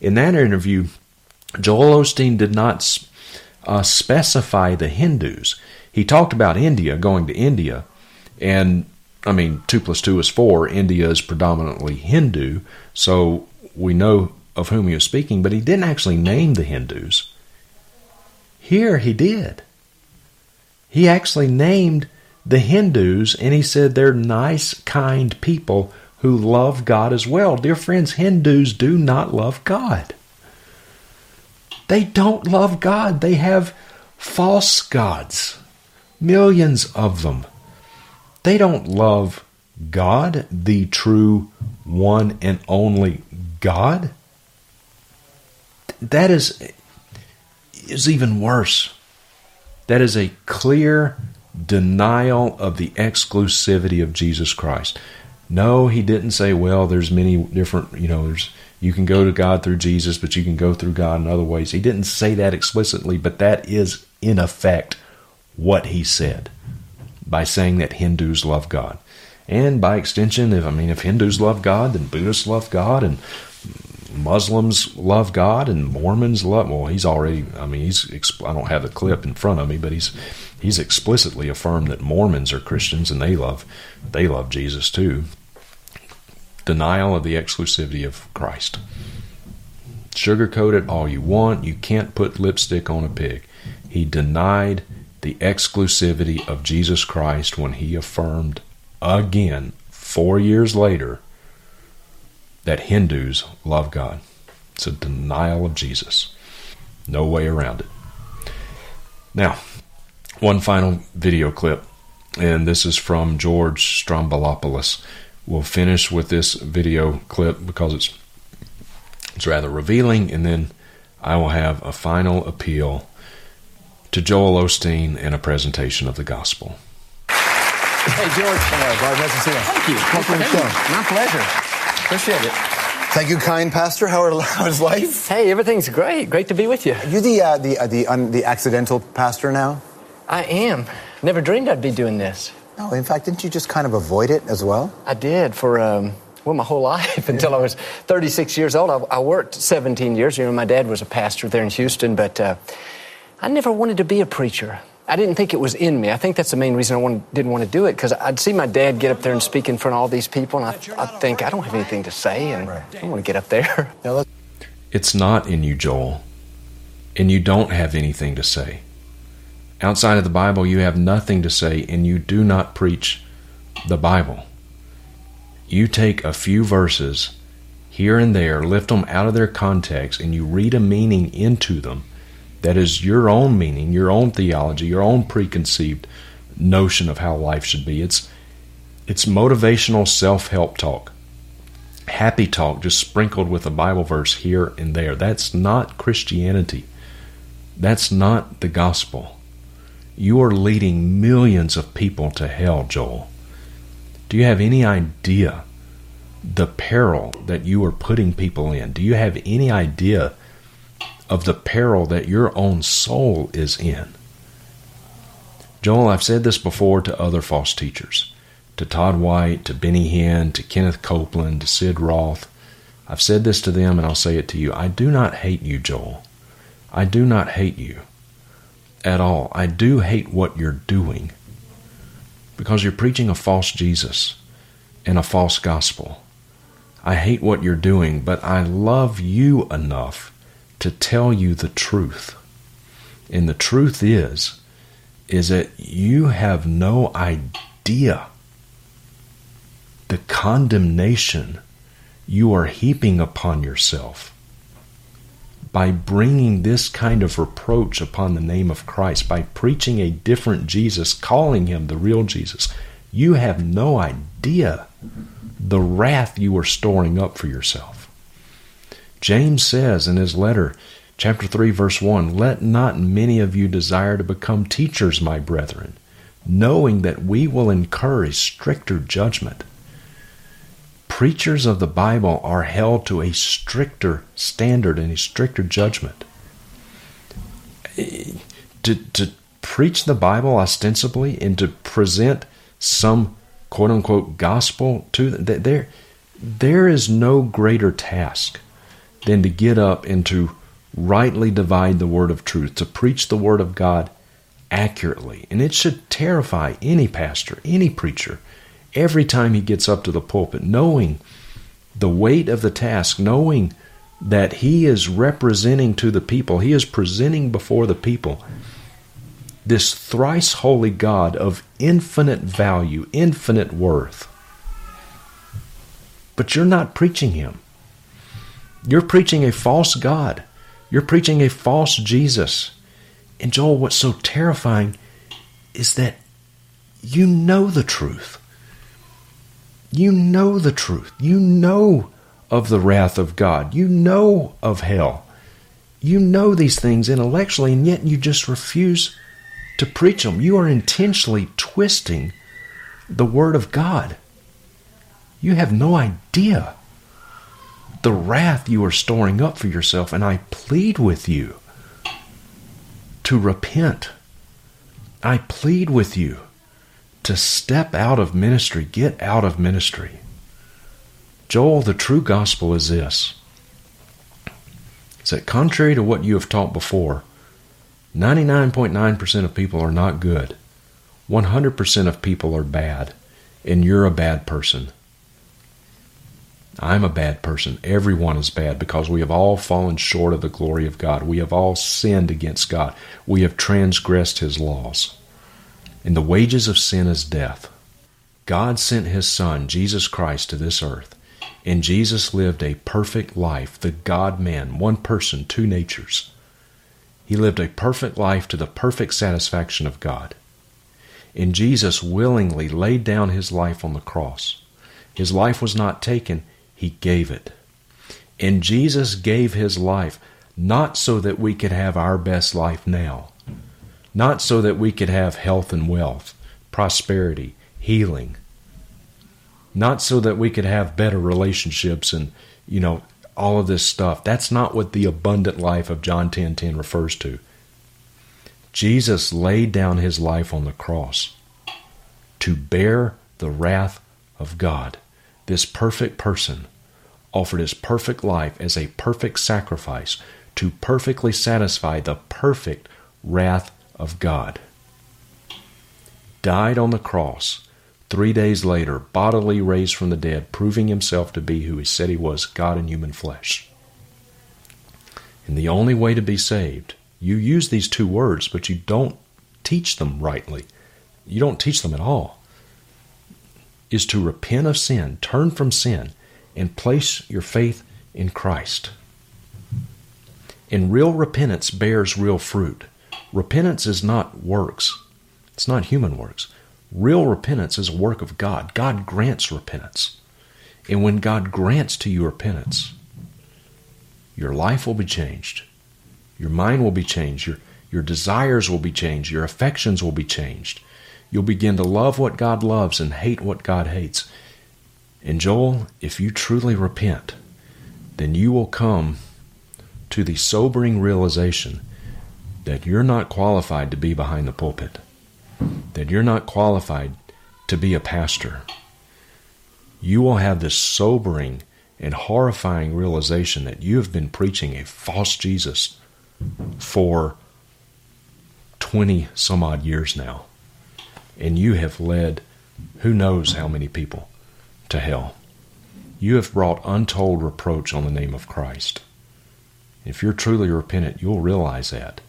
in that interview, Joel Osteen did not uh, specify the Hindus. He talked about India, going to India, and I mean, two plus two is four. India is predominantly Hindu, so we know of whom he was speaking, but he didn't actually name the Hindus. Here he did. He actually named the Hindus and he said they're nice, kind people who love God as well. Dear friends, Hindus do not love God. They don't love God. They have false gods, millions of them. They don't love God, the true one and only God that is is even worse. That is a clear denial of the exclusivity of Jesus Christ. No, he didn't say, well, there's many different, you know, there's you can go to God through Jesus, but you can go through God in other ways. He didn't say that explicitly, but that is in effect what he said. by saying that Hindus love God. And by extension, if I mean if Hindus love God, then Buddhists love God, and Muslims love God, and Mormons love. Well, he's already. I mean, he's. I don't have the clip in front of me, but he's he's explicitly affirmed that Mormons are Christians and they love they love Jesus too. Denial of the exclusivity of Christ. Sugarcoat it all you want. You can't put lipstick on a pig. He denied the exclusivity of Jesus Christ when he affirmed again, four years later, that Hindus love God. It's a denial of Jesus. No way around it. Now, one final video clip, and this is from George Stroumboulopoulos. We'll finish with this video clip because it's it's rather revealing, and then I will have a final appeal to Joel Osteen and a presentation of the gospel. Hey, George. Hello, Bart. Nice to see you. Thank you. Welcome to the show. My pleasure. Appreciate it. Thank you, kind pastor. How are, how's life? Hey, everything's great. Great to be with you. Are you the uh, the uh, the, un, the accidental pastor now? I am. Never dreamed I'd be doing this. No, in fact, didn't you just kind of avoid it as well? I did for um, well my whole life until I was 36 years old. I, I, worked 17 years. You know, my dad was a pastor there in Houston, but uh, I never wanted to be a preacher. I didn't think it was in me. I think that's the main reason I wanted, didn't want to do it because I'd see my dad get up there and speak in front of all these people, and I, I think I don't have anything to say, and I don't want to get up there. It's not in you, Joel, and you don't have anything to say. Outside of the Bible, you have nothing to say, and you do not preach the Bible. You take a few verses here and there, lift them out of their context, and you read a meaning into them that is your own meaning, your own theology, your own preconceived notion of how life should be. It's it's motivational self-help talk. Happy talk just sprinkled with a Bible verse here and there. That's not Christianity. That's not the gospel. You are leading millions of people to hell, Joel. Do you have any idea the peril that you are putting people in? Do you have any idea of the peril that your own soul is in. Joel, I've said this before to other false teachers, to Todd White, to Benny Hinn, to Kenneth Copeland, to Sid Roth. I've said this to them and I'll say it to you. I do not hate you, Joel. I do not hate you at all. I do hate what you're doing because you're preaching a false Jesus and a false gospel. I hate what you're doing, but I love you enough to tell you the truth. And the truth is, is that you have no idea the condemnation you are heaping upon yourself by bringing this kind of reproach upon the name of Christ, by preaching a different Jesus, calling him the real Jesus. You have no idea the wrath you are storing up for yourself. James says in his letter, chapter 3, verse 1 Let not many of you desire to become teachers, my brethren, knowing that we will incur a stricter judgment. Preachers of the Bible are held to a stricter standard and a stricter judgment. To, to preach the Bible ostensibly and to present some quote unquote gospel to them, there, there is no greater task than to get up and to rightly divide the word of truth, to preach the word of God accurately. And it should terrify any pastor, any preacher, every time he gets up to the pulpit, knowing the weight of the task, knowing that he is representing to the people, he is presenting before the people this thrice holy God of infinite value, infinite worth. But you're not preaching him. You're preaching a false God. You're preaching a false Jesus. And Joel, what's so terrifying is that you know the truth. You know the truth. You know of the wrath of God. You know of hell. You know these things intellectually, and yet you just refuse to preach them. You are intentionally twisting the Word of God. You have no idea the wrath you are storing up for yourself, and I plead with you to repent. I plead with you to step out of ministry. Get out of ministry. Joel, the true gospel is this is that contrary to what you have taught before, 99.9% of people are not good. 100% of people are bad, and you're a bad person. I'm a bad person. Everyone is bad because we have all fallen short of the glory of God. We have all sinned against God. We have transgressed His laws. And the wages of sin is death. God sent His Son, Jesus Christ, to this earth and Jesus lived a perfect life, the God man, one person, two natures. He lived a perfect life to the perfect satisfaction of God. And Jesus willingly laid down his life on the cross. His life was not taken, he gave it. And Jesus gave his life not so that we could have our best life now, not so that we could have health and wealth, prosperity, healing, not so that we could have better relationships and, you know, all of this stuff. That's not what the abundant life of John 10:10 10, 10 refers to. Jesus laid down his life on the cross to bear the wrath of God. This perfect person offered his perfect life as a perfect sacrifice to perfectly satisfy the perfect wrath of God. Died on the cross Three days later, bodily raised from the dead, proving himself to be who he said he was God in human flesh. And the only way to be saved, you use these two words, but you don't teach them rightly. You don't teach them at all. Is to repent of sin, turn from sin, and place your faith in Christ. And real repentance bears real fruit. Repentance is not works, it's not human works. Real repentance is a work of God. God grants repentance. And when God grants to you repentance, your life will be changed. Your mind will be changed. Your, your desires will be changed. Your affections will be changed. You'll begin to love what God loves and hate what God hates. And Joel, if you truly repent, then you will come to the sobering realization that you're not qualified to be behind the pulpit that you're not qualified to be a pastor, you will have this sobering and horrifying realization that you have been preaching a false Jesus for 20 some odd years now. And you have led who knows how many people to hell. You have brought untold reproach on the name of Christ. If you're truly repentant, you'll realize that.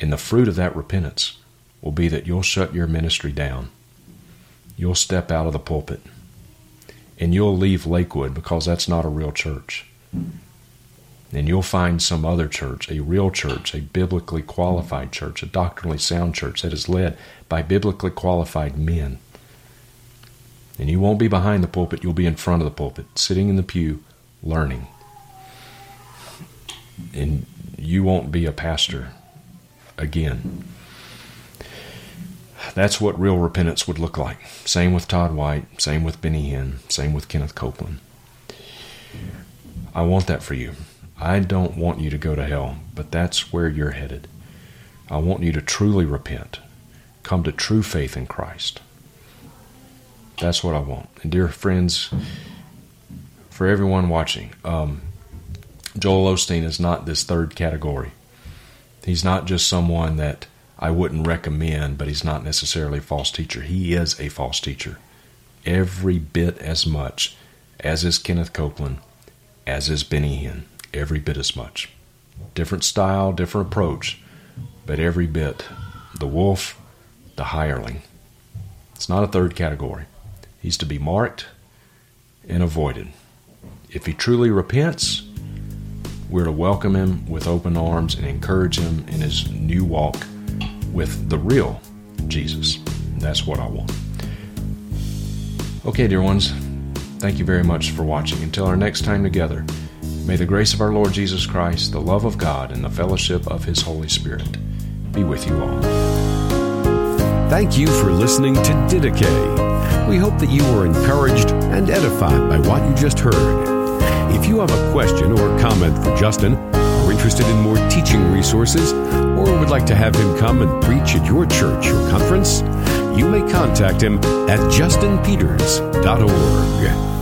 And the fruit of that repentance will be that you'll shut your ministry down. You'll step out of the pulpit. And you'll leave Lakewood because that's not a real church. And you'll find some other church, a real church, a biblically qualified church, a doctrinally sound church that is led by biblically qualified men. And you won't be behind the pulpit, you'll be in front of the pulpit, sitting in the pew, learning. And you won't be a pastor again. That's what real repentance would look like. Same with Todd White, same with Benny Hinn, same with Kenneth Copeland. I want that for you. I don't want you to go to hell, but that's where you're headed. I want you to truly repent, come to true faith in Christ. That's what I want. And dear friends, for everyone watching, um, Joel Osteen is not this third category. He's not just someone that I wouldn't recommend, but he's not necessarily a false teacher. He is a false teacher. Every bit as much as is Kenneth Copeland, as is Benny Hinn. Every bit as much. Different style, different approach, but every bit. The wolf, the hireling. It's not a third category. He's to be marked and avoided. If he truly repents, we're to welcome him with open arms and encourage him in his new walk with the real Jesus. That's what I want. Okay, dear ones, thank you very much for watching. Until our next time together, may the grace of our Lord Jesus Christ, the love of God, and the fellowship of His Holy Spirit be with you all. Thank you for listening to Didache. We hope that you were encouraged and edified by what you just heard. If you have a question or comment for Justin, are interested in more teaching resources, or would like to have him come and preach at your church or conference, you may contact him at justinpeters.org.